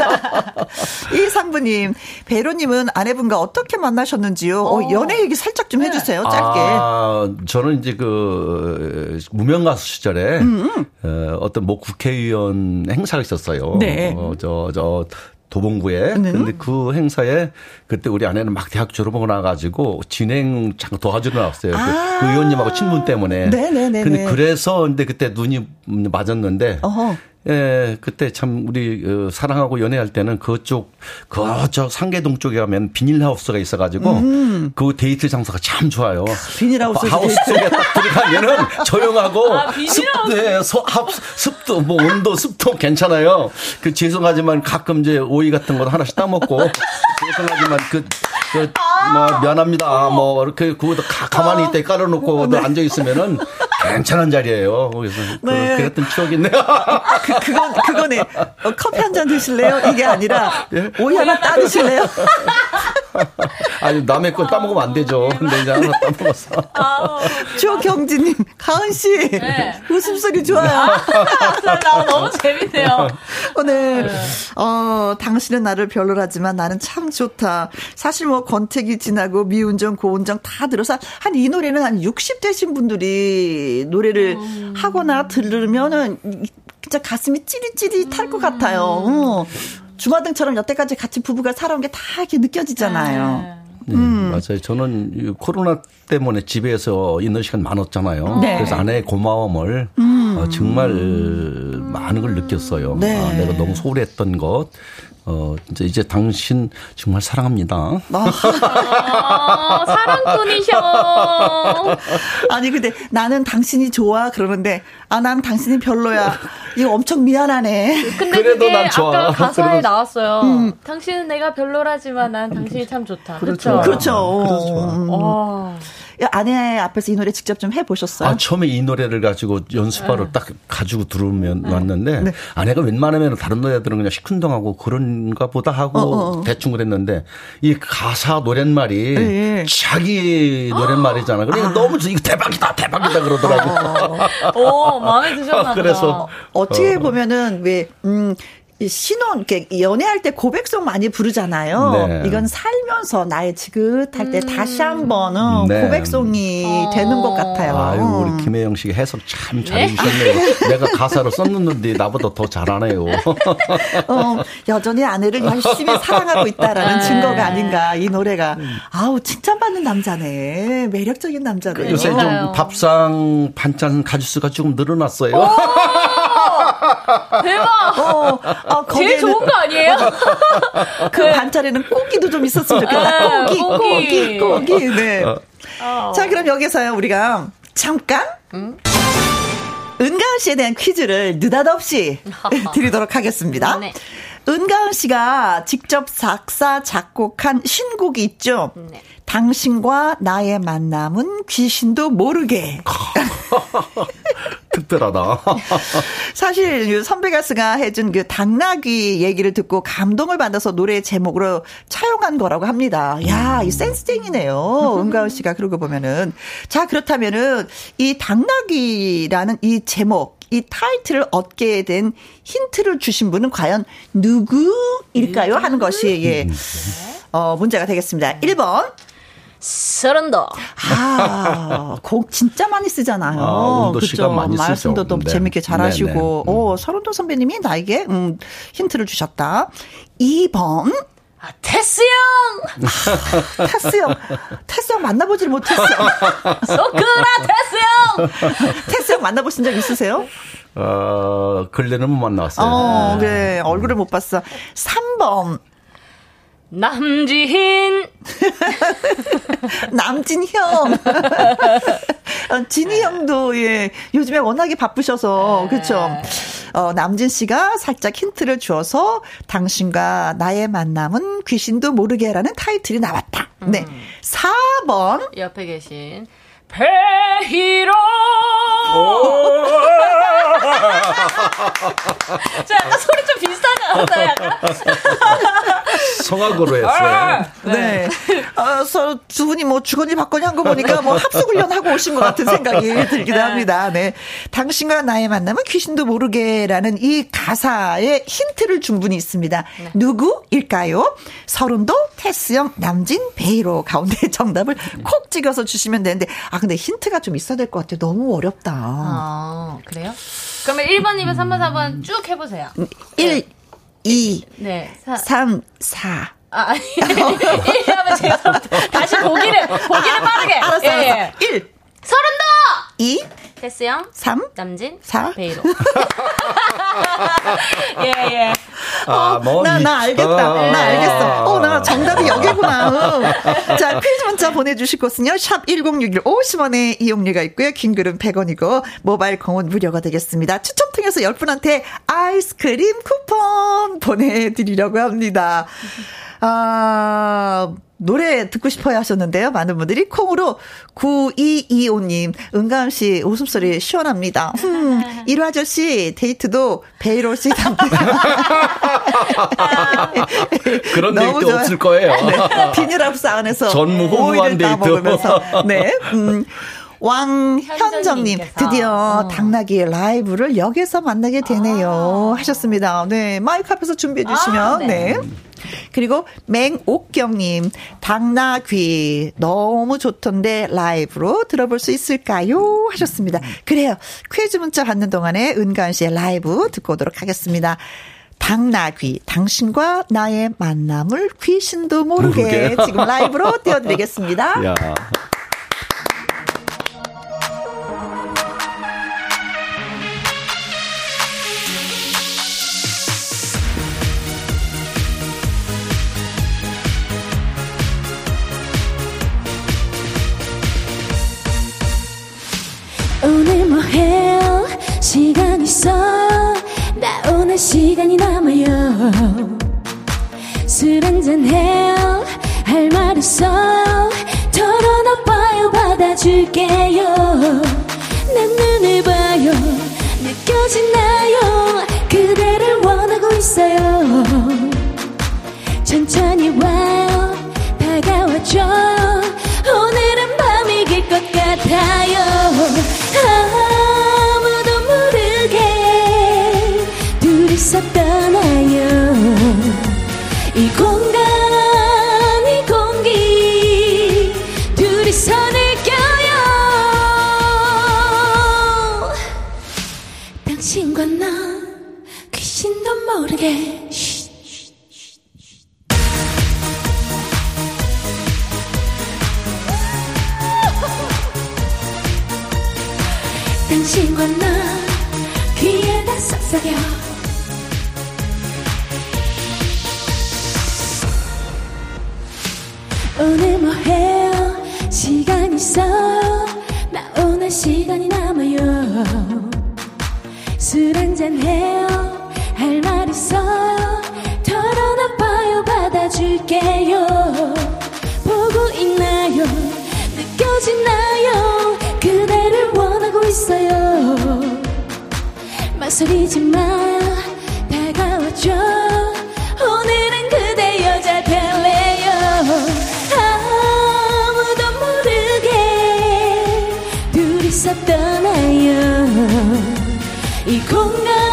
이상부님, 배로님은 아내분과 어떻게 만나셨는지요? 어, 연애 얘기 살짝 좀 해주세요. 짧게. 아, 저는 이제 그 무명 가수 시절에 음, 어, 어떤 뭐 국회의원 행사가 있었어요. 네. 어, 저, 저, 도봉구에. 근데 그 행사에 그때 우리 아내는 막 대학 졸업하고 나가지고 진행 잠깐 도와주러 나왔어요. 그- 아. 그 의원님하고 친분 때문에. 네네네네. 근데 그래서 근데 그때 눈이 맞았는데. 어허. 예, 그때 참 우리 어, 사랑하고 연애할 때는 그쪽 그저 상계동 쪽에 가면 비닐하우스가 있어가지고 그 데이트 장소가 참 좋아요. 음. 비닐하우스에서 하우스. 속에 딱 들어가면은 조용하고 아, 비닐하우스. 습, 네, 소, 합, 습도 뭐 온도 습도 괜찮아요. 그 죄송하지만 가끔 이제 오이 같은 거 하나씩 따 먹고 죄송하지만 그. 그, 뭐, 미안합니다. 뭐, 이렇게, 그거도 가, 가만히 있다 깔아놓고 앉아 있으면은 괜찮은 자리예요. 그래서 그, 네. 그랬던 추억이 있네요. 그, 그건, 그거네. 어, 커피 한 잔 드실래요? 이게 아니라, 예? 오이 하나 따 드실래요? 아니, 남의 거 따먹으면 안 되죠. 근데 이제 하나 따먹었어. 조경진님, 가은 씨, 네. 웃음소리 좋아요. 나 너무 재밌네요. 오늘, 어, 당신은 나를 별로라지만 나는 참 좋다. 사실 뭐 권태기 지나고 미운정, 고운정 다 들어서 한 이 노래는 한 60대신 분들이 노래를 하거나 들으면은 진짜 가슴이 찌릿찌릿할 것 같아요. 어. 주마등처럼 여태까지 같이 부부가 살아온 게 다 이렇게 느껴지잖아요. 네, 맞아요. 저는 이 코로나 때문에 집에서 있는 시간 많았잖아요. 네. 그래서 아내의 고마움을 어, 정말 많은 걸 느꼈어요. 네. 아, 내가 너무 소홀했던 것. 어, 이제, 이제 당신 정말 사랑합니다. 아, 사랑꾼이셔. 아니 근데 나는 당신이 좋아 그러는데 아 난 당신이 별로야. 이거 엄청 미안하네. 근데 그래도 그게 난 좋아. 아까 가사에 그래도- 나왔어요. 당신은 내가 별로라지만 난 당신이 참 좋다. 그렇죠. 그렇죠. 그래서 좋아. 음. 아내 앞에서 이 노래 직접 좀 해보셨어요? 아, 처음에 이 노래를 가지고 연습하러 딱 가지고 들어오면 왔는데 네. 아내가 웬만하면 다른 노래들은 그냥 시큰둥하고 그런가 보다 하고 어, 어. 대충 그랬는데 이 가사 노랫말이 네. 자기 노랫말이잖아. 그러니까 너무 이거 대박이다 대박이다 그러더라고. 오, 마음에 드셨나 보다. 그래서 어떻게 보면은 왜, 음, 이 신혼, 연애할 때 고백송 많이 부르잖아요. 네. 이건 살면서 나의 지긋할 때 다시 한 번은 네. 고백송이 되는 것 같아요. 아유 음. 우리 김혜영 씨가 해석 참 잘해주셨네요. 내가 가사로 썼는데 나보다 더 잘하네요. 어, 여전히 아내를 열심히 사랑하고 있다라는 네. 증거가 아닌가, 이 노래가. 음. 아우, 칭찬받는 남자네. 매력적인 남자네. 요새 그러니까요. 좀 밥상 반찬 가짓수가 조금 늘어났어요. 대박! 어, 어, 제일 거기에는 좋은 거 아니에요? 그 반찬에는 고기도 좀 있었으면 좋겠다. 네, 고기, 고기, 고기. 고기. 네. 어. 자, 그럼 여기서요, 우리가 잠깐. 은가은 씨에 대한 퀴즈를 느닷없이 드리도록 하겠습니다. 네. 은가은 씨가 직접 작사, 작곡한 신곡이 있죠. 네. 당신과 나의 만남은 귀신도 모르게. 그 특별하다. 사실 이 선배 가수가 해준 그 당나귀 얘기를 듣고 감동을 받아서 노래 제목으로 차용한 거라고 합니다. 야, 이 센스쟁이네요. 은가은 씨가 그러고 보면은. 자, 그렇다면은 이 당나귀라는 이 제목 이 타이틀을 얻게 된 힌트를 주신 분은 과연 누구일까요? 하는 것이 예. 어, 문제가 되겠습니다. 1번. 서른도. 아, 곡 진짜 많이 쓰잖아요. 아, 운도 씨가 그쵸? 많이 쓰죠. 말씀도 또 네. 재밌게 잘하시고, 네네. 오, 설운도 선배님이 나에게, 음, 힌트를 주셨다. 2번. 아, 테스 형! 테스 형. 테스 형 만나보질 못했어요. 소크라 테스 형! 테스 형 만나보신 적 있으세요? 어, 근래는 못 만났어요. 어, 네. 얼굴을 못 봤어. 3번. 남지hin! 남진 형. 어, 진희 형도, 예, 요즘에 워낙에 바쁘셔서, 그쵸. 어, 남진 씨가 살짝 힌트를 주어서 당신과 나의 만남은 귀신도 모르게라는 타이틀이 나왔다. 네. 4번. 옆에 계신 배희로! 저 약간 소리 좀 비슷하지 않았어요? 약간? 성악으로 했어요. 네. 어, 서로 두 분이 뭐 주거니 받거니 한 거 보니까 뭐 합숙훈련 하고 오신 것 같은 생각이 들기도 합니다. 네. 당신과 나의 만남은 귀신도 모르게라는 이 가사에 힌트를 준 분이 있습니다. 누구일까요? 서른도 테스형 남진 베이로 가운데 정답을 콕 찍어서 주시면 되는데 아 근데 힌트가 좀 있어야 될 것 같아요. 너무 어렵다. 어, 그래요? 그러면 1번, 2번, 3번, 4번 쭉 해보세요. 1, 2, 네. 사, 3, 4. 아, 아니. 1 하면 제가 다시 보기를, 보기를 빠르게. 알았어, 예, 알았어. 예. 1, 서른도! 2, 테스 형, 3, 남진, 사? 베이로. 예, 예. 아, 뭐. 나, 이- 나 알겠다. 아. 나 알겠어. 어, 나 정답이 여기구나. 응. 자, 퀴즈 문자 보내주실 곳은요. 샵 1061 50원의 이용료가 있고요. 긴 글은 100원이고, 모바일 공은 무료가 되겠습니다. 추첨 통해서 10분한테 아이스크림 쿠폰 보내드리려고 합니다. 아, 노래 듣고 싶어요 하셨는데요. 많은 분들이 콩으로 9225님, 은가은 씨 웃음소리 시원합니다. 음, 이루 아저씨 데이트도 베이로 씨 담당. 그런 데이트 좋아요. 없을 거예요. 네, 비닐하우스 안에서 전무후무한 데이트. 따먹으면서 네. 음. 왕현정님. 드디어 어. 당나귀 라이브를 여기서 만나게 되네요 하셨습니다. 네 마이크 앞에서 준비해 주시면 아, 네. 네. 그리고 맹옥경님 당나귀 너무 좋던데 라이브로 들어볼 수 있을까요? 하셨습니다. 그래요. 퀴즈 문자 받는 동안에 은가은 씨의 라이브 듣고 오도록 하겠습니다. 당나귀, 당신과 나의 만남을 귀신도 모르게, 모르게. 지금 라이브로 띄워드리겠습니다. 시간 있어. 나 오늘 시간이 남아요. 술 한잔 해요. 할 말 있어요 털어놔봐요. 받아줄게요. 난 눈을 봐요. 느껴지나요. 그대를 원하고 있어요. 천천히 와요. 다가와줘. 오늘은 밤이 길 것 같아요. 아 쏙삭여 오늘 뭐 해요? 시간 있어 나 오늘 시간이 남아요. 술 한잔 해요? 할 말 있어요? 털어놔봐요. 받아줄게요. 보고 있나요? 느껴지나요? 그대를 원하고 있어요 망설이지 마 다가와줘 오늘은 그대 여자 될래요. 아무도 모르게 둘이서 떠나요. 이 공간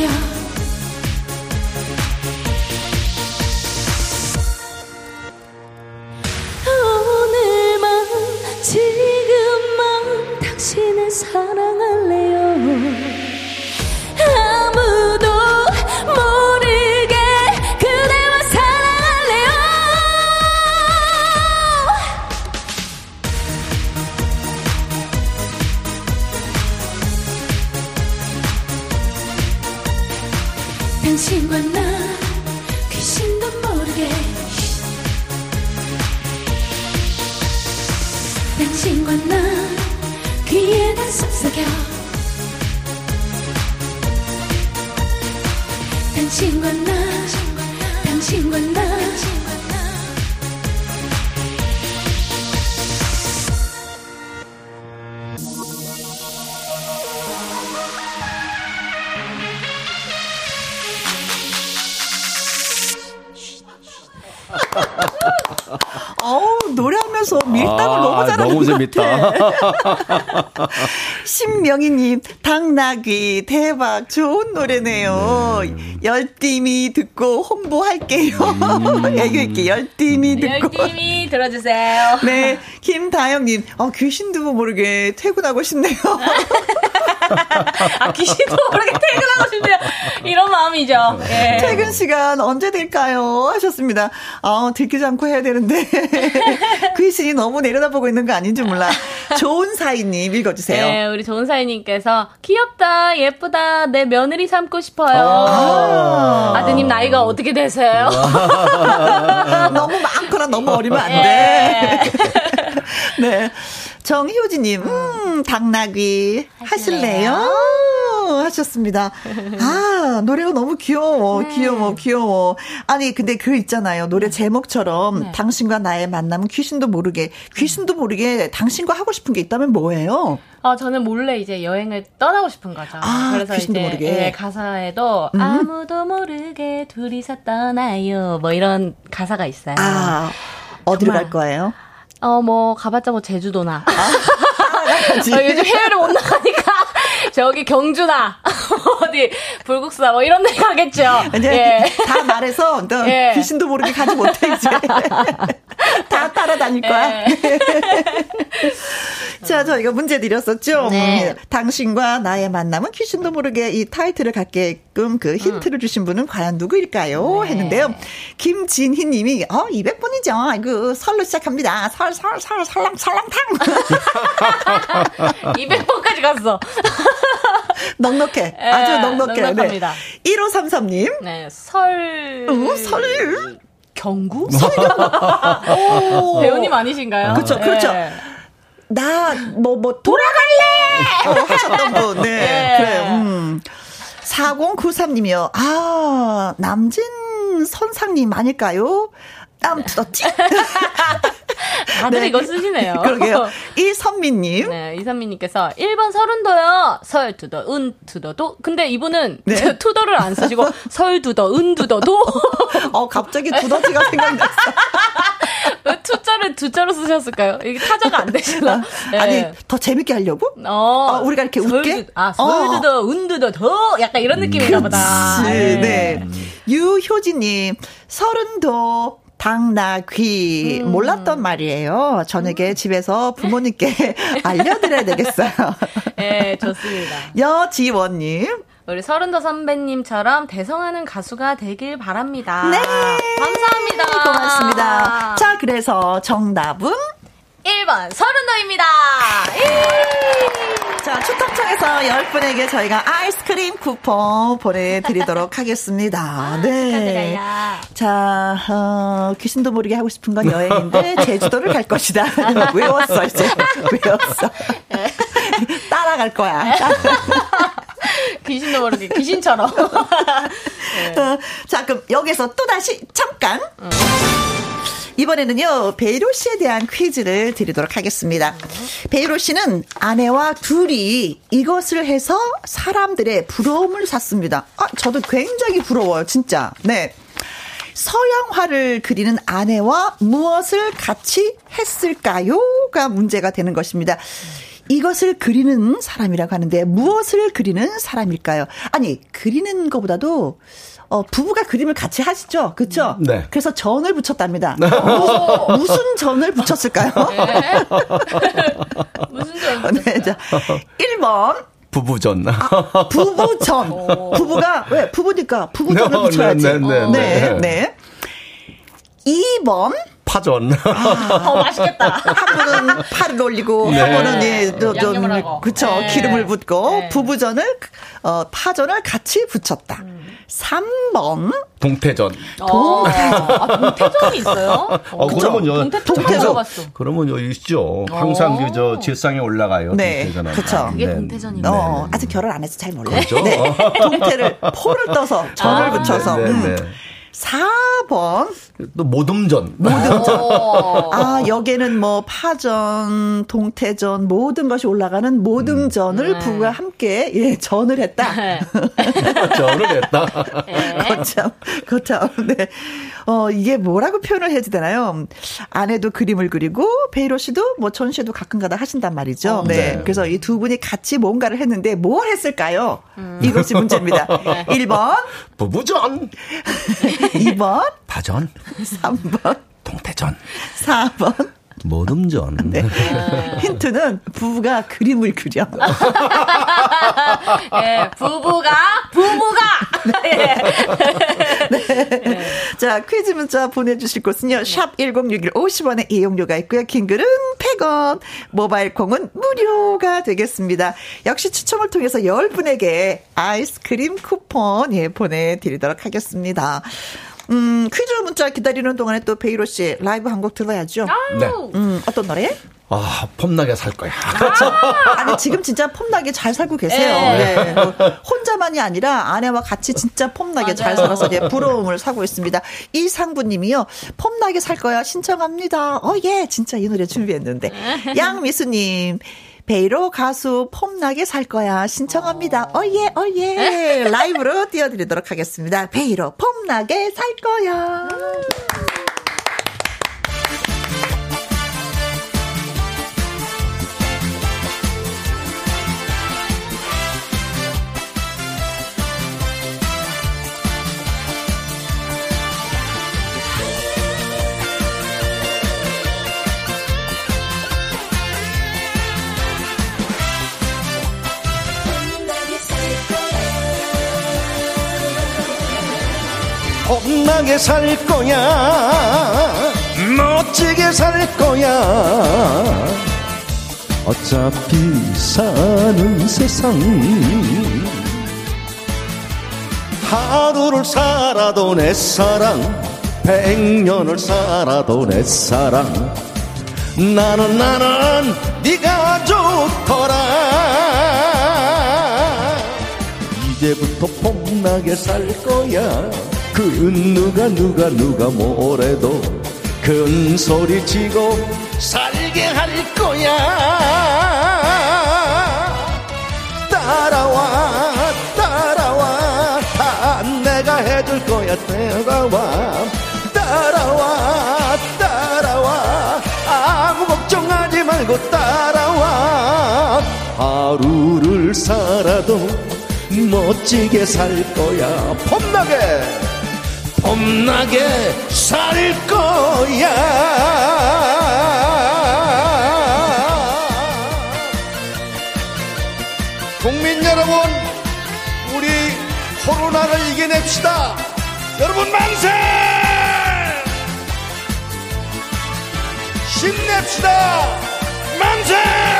Yeah. 신명희님, 당나귀, 대박, 좋은 노래네요. 열심히 듣고 홍보할게요. 애교 있게 열심히 듣고. 열심히 들어주세요. 네, 김다영님, 어, 귀신도 모르게 퇴근하고 싶네요. 아, 귀신도 모르게 퇴근하고 싶네요. 이런 마음이죠. 예. 퇴근 시간 언제 될까요? 하셨습니다. 아, 들키지 않고 해야 되는데. 귀신이 너무 내려다보고 있는 거 아닌지 몰라. 좋은 사이님 읽어주세요. 네, 우리 좋은 사이님께서 귀엽다, 예쁘다, 내 며느리 삼고 싶어요. 아. 아드님 나이가 어떻게 되세요? 너무 많거나 너무 어리면 안 돼. 예. 네. 정효지님, 음, 당나귀 하실래요? 하 셨습니다. 아, 노래가 너무 귀여워, 귀여워, 귀여워. 아니, 근데 그 있잖아요. 노래 제목처럼 네. 당신과 나의 만남은 귀신도 모르게, 귀신도 모르게 당신과 하고 싶은 게 있다면 뭐예요? 어, 저는 몰래 이제 여행을 떠나고 싶은 거죠. 아, 그래서 귀신도 이제 모르게. 음. 예, 가사에도 아무도 모르게 둘이서 떠나요. 뭐 이런 가사가 있어요. 아, 어디로 정말. 갈 거예요? 어, 뭐 가봤자 뭐 제주도나. 가지. 어, 요즘 해외를 못 나가니까 저기 경주나 어디 불국사 뭐 이런 데 가겠죠. 예. 다 말해서 너 예. 귀신도 모르게 가지 못해 이제 다 따라다닐 거야. 예. 자, 저희가 문제 드렸었죠. 네. 음, 당신과 나의 만남은 귀신도 모르게 이 타이틀을 갖게 끔 그 힌트를 주신 분은 과연 누구일까요? 네. 했는데요. 김진희 님이, 어, 200분이죠. 아이고, 설로 시작합니다. 설, 설, 설, 설랑, 설랑탕. 200번까지 갔어. 넉넉해. 예, 아주 넉넉해. 넉넉합니다. 네. 1533님. 네, 설. 어, 설. 경구? 오. 배우님 아니신가요? 그렇죠. 예. 나, 뭐, 뭐, 돌아갈래! 어, 하셨던 분, 네. 예. 그래, 음. 4093님이요. 아, 남진 선상님 아닐까요? 땀 투더지? 다들 네. 이거 쓰시네요. 그러게요. 이선미님. 네, 이선미님께서 1번 설운도요. 설 두더, 은 두더도. 근데 이분은 네. 투더를 안 쓰시고 설 두더, 은 두더도. 어, 갑자기 두더지가 생각났어. 왜 투자를 두자로 쓰셨을까요? 이게 타자가 안 되시나? 네. 아니, 더 재밌게 하려고? 어, 아, 우리가 이렇게 웃게? 설두- 아, 어. 설두더, 은두더, 더. 약간 이런 느낌인가 보다. 예. 네. 유효진님, 서른도 당나귀 음. 몰랐던 말이에요. 저녁에 집에서 부모님께 알려드려야 되겠어요. 예, 좋습니다. 여지원님, 우리 서른도 선배님처럼 대성하는 가수가 되길 바랍니다. 네. 감사합니다. 고맙습니다. 자, 그래서 정답은 1번 서른도입니다. 예. 자, 자, 추첨청에서 10분에게 저희가 아이스크림 쿠폰 보내드리도록 하겠습니다. 네. 축하드려요. 자, 어, 귀신도 모르게 하고 싶은 건 여행인데, 제주도를 갈 것이다. 외웠어, 이제. 외웠어. 따라갈 거야. 귀신도 모르게 귀신처럼. 어, 자, 그럼 여기서 또다시 잠깐. 이번에는요, 베이로 씨에 대한 퀴즈를 드리도록 하겠습니다. 베이로 씨는 아내와 둘이 이것을 해서 사람들의 부러움을 샀습니다. 아, 저도 굉장히 부러워요, 진짜. 네. 서양화를 그리는 아내와 무엇을 같이 했을까요?가 문제가 되는 것입니다. 이것을 그리는 사람이라고 하는데 무엇을 그리는 사람일까요? 아니 그리는 것보다도 어, 부부가 그림을 같이 하시죠, 그렇죠? 네. 그래서 전을 붙였답니다. 무슨, 무슨 전을 붙였을까요? 무슨 점? 네, 자, 1번 부부전. 아, 부부전. 부부가 왜 부부니까 부부전을 네, 붙여야지. 네, 네, 네, 네, 네. 네. 2번 파전. 어, 맛있겠다. 한 분은 팔을 올리고 네. 한 분은 예, 양념을 하고. 그쵸 네. 기름을 붓고 네. 부부전을 어, 파전을 같이 붙였다. 3번 동태전. 어, 아, 동태전이 있어요? 어, 그러면 요, 동태 동태전. 동태 들어갔어. 그러면 여기 있죠. 항상 그 저 질상에 올라가요. 네, 동태전은. 그쵸. 그게 네. 동태전이구나. 어, 아직 결혼 안 해서 잘 몰라요. 그렇죠. 네. 동태를 포를 떠서 전을 아, 붙여서 네, 네, 음. 네. 4번 또 모듬전. 어. 아, 여기에는 뭐 파전, 동태전 모든 것이 올라가는 모듬전을 부부가 함께 예, 전을 했다. 네. 전을 했다. 거참, 거참, 네. 어, 이게 뭐라고 표현을 해야 되나요? 아내도 그림을 그리고, 베이로 씨도 뭐 전시회도 가끔가다 하신단 말이죠. 네. 네. 그래서 이 두 분이 같이 뭔가를 했는데 뭘 했을까요? 이것이 문제입니다. 1번, 부부전. 2번, 파전. 3번, 동태전. 4번. 모듬전. 네. 힌트는 부부가 그림을 그려. 예, 부부가 부부가 예. 자, 퀴즈 문자 보내주실 곳은요. 샵 1061 50원의 이용료가 있고요. 킹글은 100원, 모바일 콩은 무료가 되겠습니다. 역시 추첨을 통해서 10분에게 아이스크림 쿠폰 예, 보내드리도록 하겠습니다. 음, 퀴즈 문자 기다리는 동안에 또 베이로 씨 라이브 한 곡 들어야죠. 네. 음, 어떤 노래? 아, 폼나게 살 거야. 아 니 지금 진짜 폼나게 잘 살고 계세요. 네. 네. 뭐 혼자만이 아니라 아내와 같이 진짜 폼나게 잘 맞아요. 살아서 이제 부러움을 사고 있습니다. 이상구님이요. 폼나게 살 거야 신청합니다. 어 예, 진짜 이 노래 준비했는데 양미수 님. 베이로 가수 폼나게 살 거야 신청합니다. 어예 어예 라이브로 띄워드리도록 하겠습니다. 베이로 폼나게 살 거야. 험나게 살 거야. 멋지게 살 거야. 어차피 사는 세상 하루를 살아도 내 사랑 백년을 살아도 내 사랑. 나는 나는 네가 좋더라. 이제부터 폼나게 살 거야 그 누가 누가 누가 뭐래도 큰 소리 치고 살게 할 거야. 따라와 따라와. 다 내가 해줄 거야 따라와. 따라와 따라와. 아무 걱정하지 말고 따라와. 하루를 살아도 멋지게 살 거야. 폼나게 폼나게 살 거야. 국민 여러분 우리 코로나를 이겨냅시다. 여러분 만세! 힘냅시다. 만세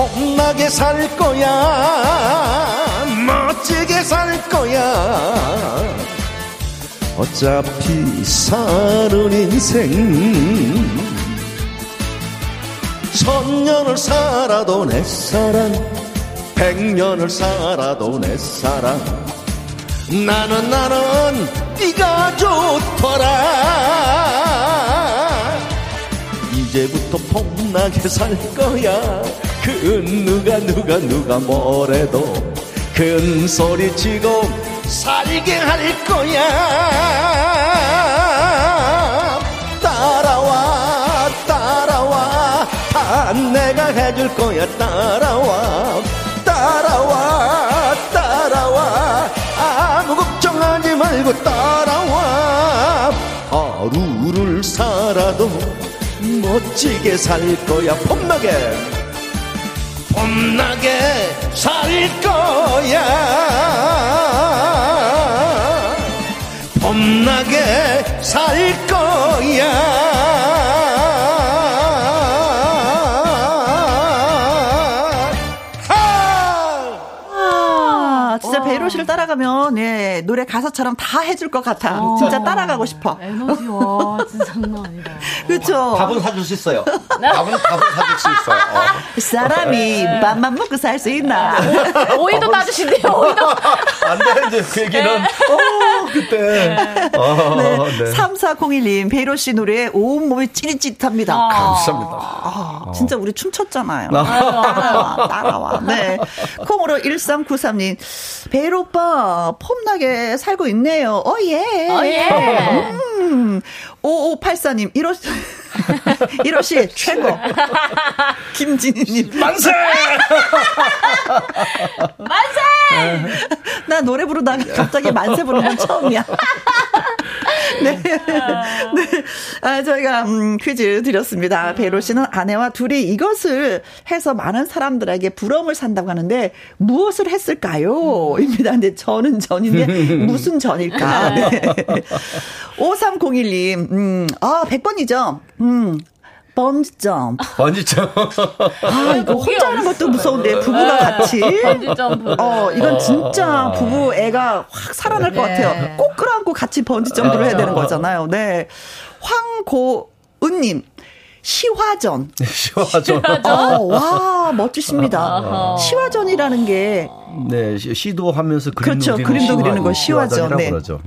폼나게 살 거야. 멋지게 살 거야. 어차피 사는 인생. 천년을 살아도 내 사랑 백년을 살아도 내 사랑. 나는 나는 네가 좋더라. 이제부터 폼나게 살 거야 그 누가 누가 누가 뭐래도 큰 소리 치고 살게 할 거야. 따라와 따라와. 다 내가 해줄 거야. 따라와 따라와 따라와. 아무 걱정하지 말고 따라와. 하루를 살아도 멋지게 살 거야. 폼나게 폼나게 살 거야. 폼나게 살 거야 씨를 따라가면 예, 노래 가사처럼 다 해줄 것 같아. 진짜 따라가고 싶어. 에너지 와 진짜 장난 아니다. 그렇죠. 밥은 사줄 수 있어요. 밥은 밥은 사줄 수 있어요. 어. 사람이 밥만 먹고 살 수 있나? 오이도 따주신대요. 오이도. 안 돼, 이제 그 얘기는. 어, 그때. 어, 네. 네. 3401님, 베이로 씨 노래에 온몸이 찌릿찌릿합니다. 감사합니다. 아, 진짜 우리 춤췄잖아요. 따라와, 따라와. 네. 콩으로 1393님, 베이로 오빠, 폼나게 살고 있네요. 어, 예. 어, 예. 음. 5584님, 이러, 이러시, 최고. 김진희님, 만세! 나 노래 부르다가 갑자기 만세 부르는 건 처음 이야. 네. 네. 아, 저희가, 음, 퀴즈 드렸습니다. 베로 씨는 아내와 둘이 이것을 해서 많은 사람들에게 부러움을 산다고 하는데, 무엇을 했을까요? 입니다. 근데 저는 전인데, 무슨 전일까? 네. 5301님, 음, 아, 100번이죠? 음, 번지 점프. 번지점. 아, 이거 혼자 하는 것도 무서운데, 부부가 같이. 번지 점프. 어, 이건 진짜 부부 애가 확 살아날 것 네. 같아요. 꼭 끌어안고 같이 번지 점프를 해야 되는 거잖아요. 네. 황고은님. 시화전. 시화전. 어, 와, 멋지십니다. 시화전이라는 게 네, 시- 시도하면서 그림 그렇죠. 그리는 그림도 시화- 그리는 거 시화전. 네. 그러죠.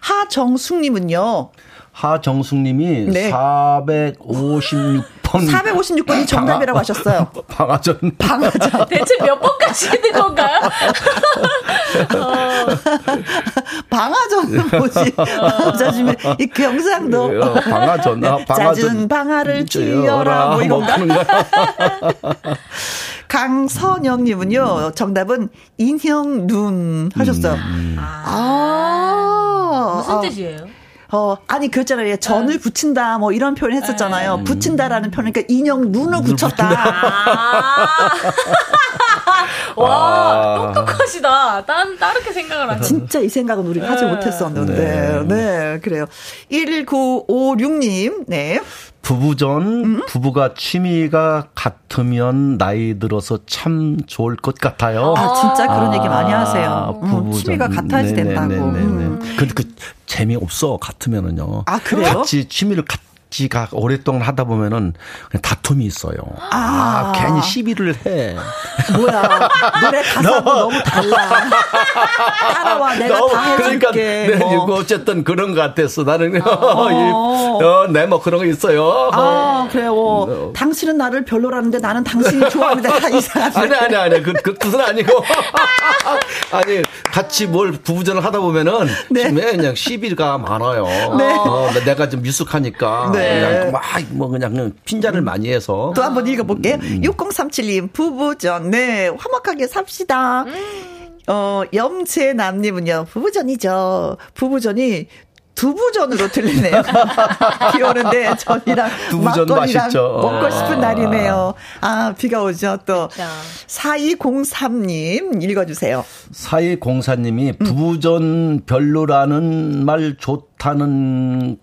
하정숙님은요. 하정숙님이 네. 456번 456번이 정답이라고 하셨어요. 방아전 방아전. 대체 몇 번까지 있는 건가요? 방아전은 뭐지? 방아전이면 이 경상도. 어, 방아전 아, 방아전 잦은 방아를 쥐어라 뭐 이건가? 그런 거. 강선영님은요, 정답은 인형 눈 하셨어요. 아, 무슨 아, 뜻이에요? 어, 아니, 그랬잖아요. 전을 붙인다, 뭐 이런 표현 했었잖아요. 붙인다라는 표현, 그러니까 인형 눈을 붙였다. 아. 와, 똑똑하시다. 딴, 다르게 생각을 하시네. 진짜 이 생각은 우리가 하지 못했었는데. 네. 그래요. 1956님, 네. 부부 전 음? 부부가 취미가 같으면 나이 들어서 참 좋을 것 같아요. 아, 진짜 그런 얘기 많이 아, 하세요. 음, 취미가 같아야지 된다고. 네네네네. 음. 근데 그 재미 없어 같으면은요. 아, 그래요? 같이 취미를 같 이가 오랫동안 하다 보면은 다툼이 있어요. 아. 아, 괜히 시비를 해. 뭐야. 노래 가사하고 너무 달라. 따라와, 내가 너무- 다 해줄게. 그러니까 네, 뭐. 이거 어쨌든 그런 것 같았어. 나는 어, 네, 뭐 그런 거 있어요. 아, 그래요. 뭐, 당신은 나를 별로라는데 나는 당신이 좋아하는데 다 이상하네. 아니 아니 아니 그, 그 뜻은 아니고 아니 같이 뭘 부부전을 하다 보면은 네. 네. 그냥 시비가 많아요. 네. 어, 내가 좀 미숙하니까 네. 그냥 막뭐 그냥, 그냥 핀잔을 많이 해서 또 한번 읽어볼게요. 6037님, 부부전. 네, 화목하게 삽시다. 어, 염채 남님은요, 부부전이죠. 부부전이 두부전으로 들리네요. 비 오는데 전이랑 두부전 막걸리랑 맛있죠. 먹고 싶은 날이네요. 아, 비가 오죠. 또. 그쵸. 4203님, 읽어주세요. 사이 공사님이 음. 부부전 별로라는 말 좋다는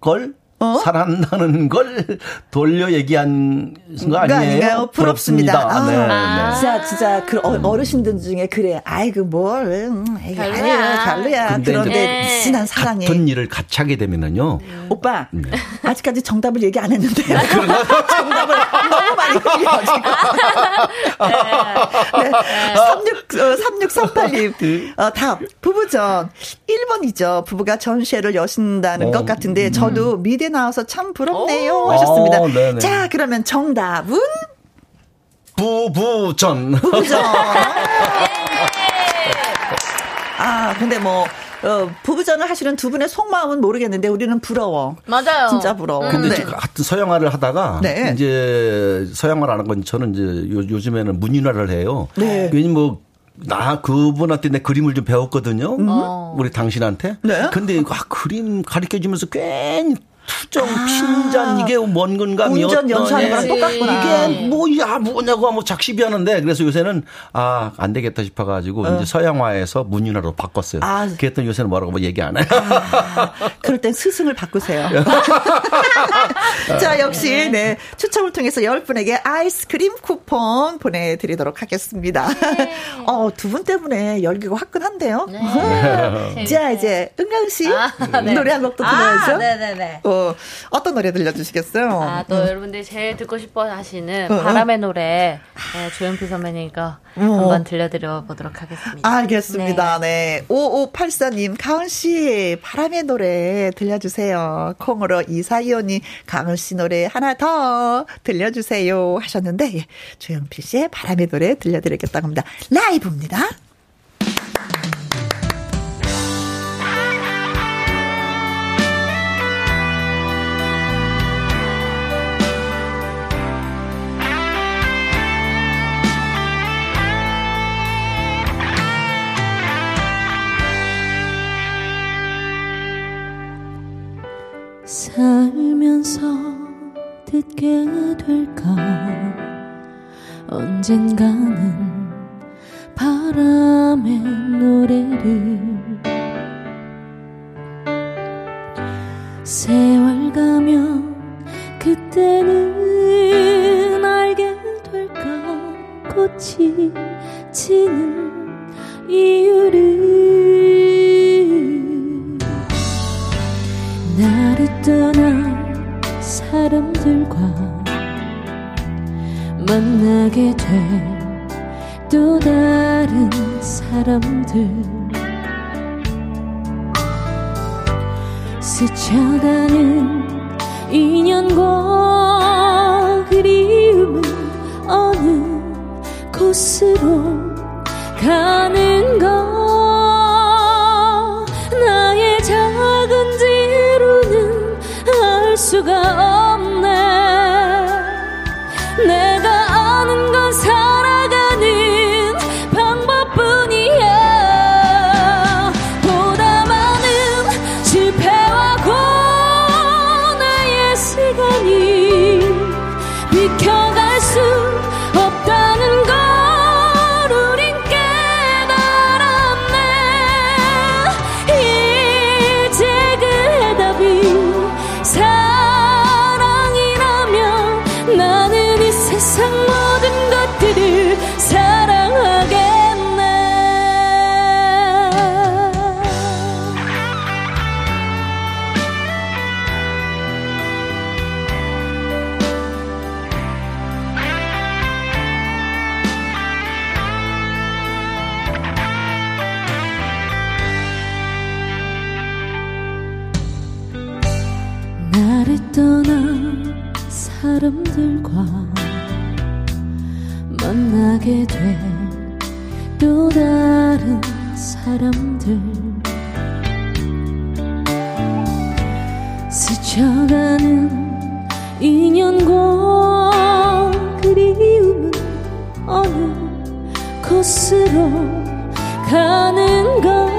걸 어? 사랑한다는 걸 돌려 얘기한 거 아니에요? 아닌가요? 부럽습니다. 아. 네, 네. 진짜 진짜 그 어- 어르신들 중에 그래 아이고 뭘 음, 아이고, 별로야. 별로야 근데 그런데 진한 사랑이 같은 일을 같이 하게 되면은요. 오빠 아직까지 정답을 얘기 안 했는데 정답을 너무 많이 흘려 지금 네. 36, 어, 3638님. 어, 답 부부전. 1번이죠. 부부가 전시회를 여신다는 어, 것 같은데 저도 미대 나와서 참 부럽네요. 오. 하셨습니다. 어, 네네. 자 그러면 정답은? 부부전. 부부전. 아 근데 뭐 어, 부부전을 하시는 두 분의 속마음은 모르겠는데 우리는 부러워 맞아요. 진짜 부러워 근데 네. 지금 같은 서양화를 하다가 네. 이제 서양화를 하는 건 저는 이제 요, 요즘에는 문인화를 해요. 네. 왜냐면 뭐. 나 그분한테 내 그림을 좀 배웠거든요. 어. 우리 당신한테. 네. 근데 아, 그림 가르쳐 주면서 괜히 투정, 핀잔 이게 뭔 건가? 아. 운전 연수하는 거랑 똑같구나. 이게 뭐야 뭐냐고 하면 작시비 하는데 그래서 요새는 아 안 되겠다 싶어 가지고 이제 서양화에서 문인화로 바꿨어요. 아. 그랬더니 요새는 뭐라고 뭐 얘기 안 해요. 그럴 땐 스승을 바꾸세요. 자, 역시, 네. 추첨을 통해서 10분에게 아이스크림 쿠폰 보내 드리도록 하겠습니다. 어, 두 분 때문에 열기가 화끈한데요. 네. 자, 이제, 은강 씨. 아, 네. 노래 한 곡도 들려야죠. 아, 네 네 네. 어, 어떤 노래 들려주시겠어요? 아, 또 여러분들이 제일 듣고 싶어 하시는 어, 어. 바람의 노래, 네, 조용필 선배님 거 한번 들려드려 보도록 하겠습니다. 알겠습니다. 네. 5584님, 가은씨, 바람의 노래 들려주세요. 콩으로 이사이온이 가은씨 노래 하나 더 들려주세요 하셨는데, 예, 조영필 씨의 바람의 노래 들려드리겠다고 합니다. 라이브입니다. 살면서 듣게 될까? 언젠가는 바람의 노래를 세월 가면 그때는 알게 될까? 꽃이 지는 이유를 나를 떠난 사람들과 만나게 될 또 다른 사람들. 스쳐가는 인연과 그리움은 어느 곳으로 가는가 만나게 될또 다른 사람들 스쳐가는 인연과 그리움은 어느 곳으로 가는가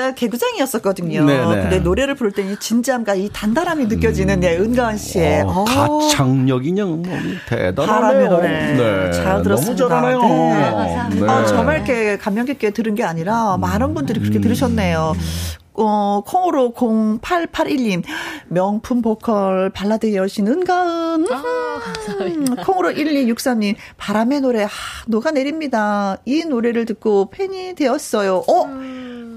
진짜 개구장이었었거든요. 네네. 근데 노래를 부를 때는 진지함과 이 단단함이 느껴지는 네, 은가은 씨의 어, 어, 가창력이 그냥 뭐 대단하네요. 바람의 노래. 네. 잘 들었습니다. 너무 잘하네요. 네. 네. 어, 저만 이렇게 감명 깊게 들은 게 아니라 많은 분들이 그렇게 들으셨네요. 어, 콩으로 0881님, 명품 보컬 발라드 여신 은가은. 음, 콩으로 1263님, 바람의 노래, 아, 녹아내립니다. 이 노래를 듣고 팬이 되었어요. 어?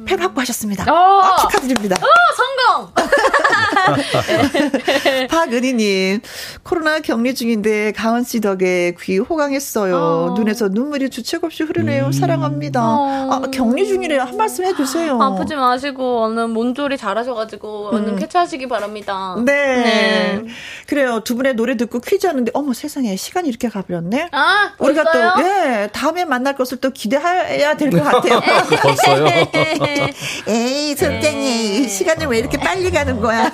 팬 확보하셨습니다. 어. 아, 축하드립니다. 성공! 박은희님, 코로나 격리 중인데 가은 씨 덕에 귀 호강했어요. 어. 눈에서 눈물이 주책 없이 흐르네요. 사랑합니다. 아, 격리 중이래요. 한 말씀 해주세요. 아프지 마시고 얼른 몸조리 잘하셔가지고 얼른 쾌차하시기 바랍니다. 네. 네. 그래요. 두 분의 노래 듣고 퀴즈 하는데, 어머 세상에 시간이 이렇게 가버렸네. 아, 우리가? 또, 예, 다음에 만날 것을 또 기대해야 될 것 같아요. 벌써요. 에이, 선생님, 시간이 왜 이렇게 빨리 가는 거야?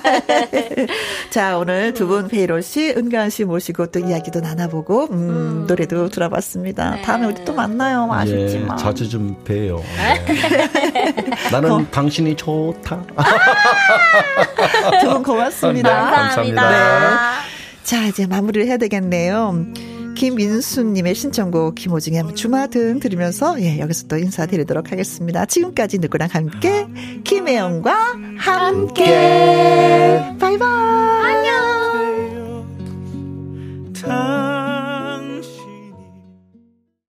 자, 오늘 두분 베이로 씨, 은가은 씨 모시고 또 이야기도 나눠보고, 음, 노래도 들어봤습니다. 네. 다음에 우리 또 만나요. 아쉽지만. 예, 자주 좀 봬요. 네. 나는 당신이 좋다. 두 분 고맙습니다. 감사합니다. 네. 자, 이제 마무리를 해야 되겠네요. 김민수님의 신청곡 김호중의 주마등 들으면서 예, 여기서 또 인사드리도록 하겠습니다. 지금까지 누구랑 함께 김혜영과 함께, 함께. 바이바이 안녕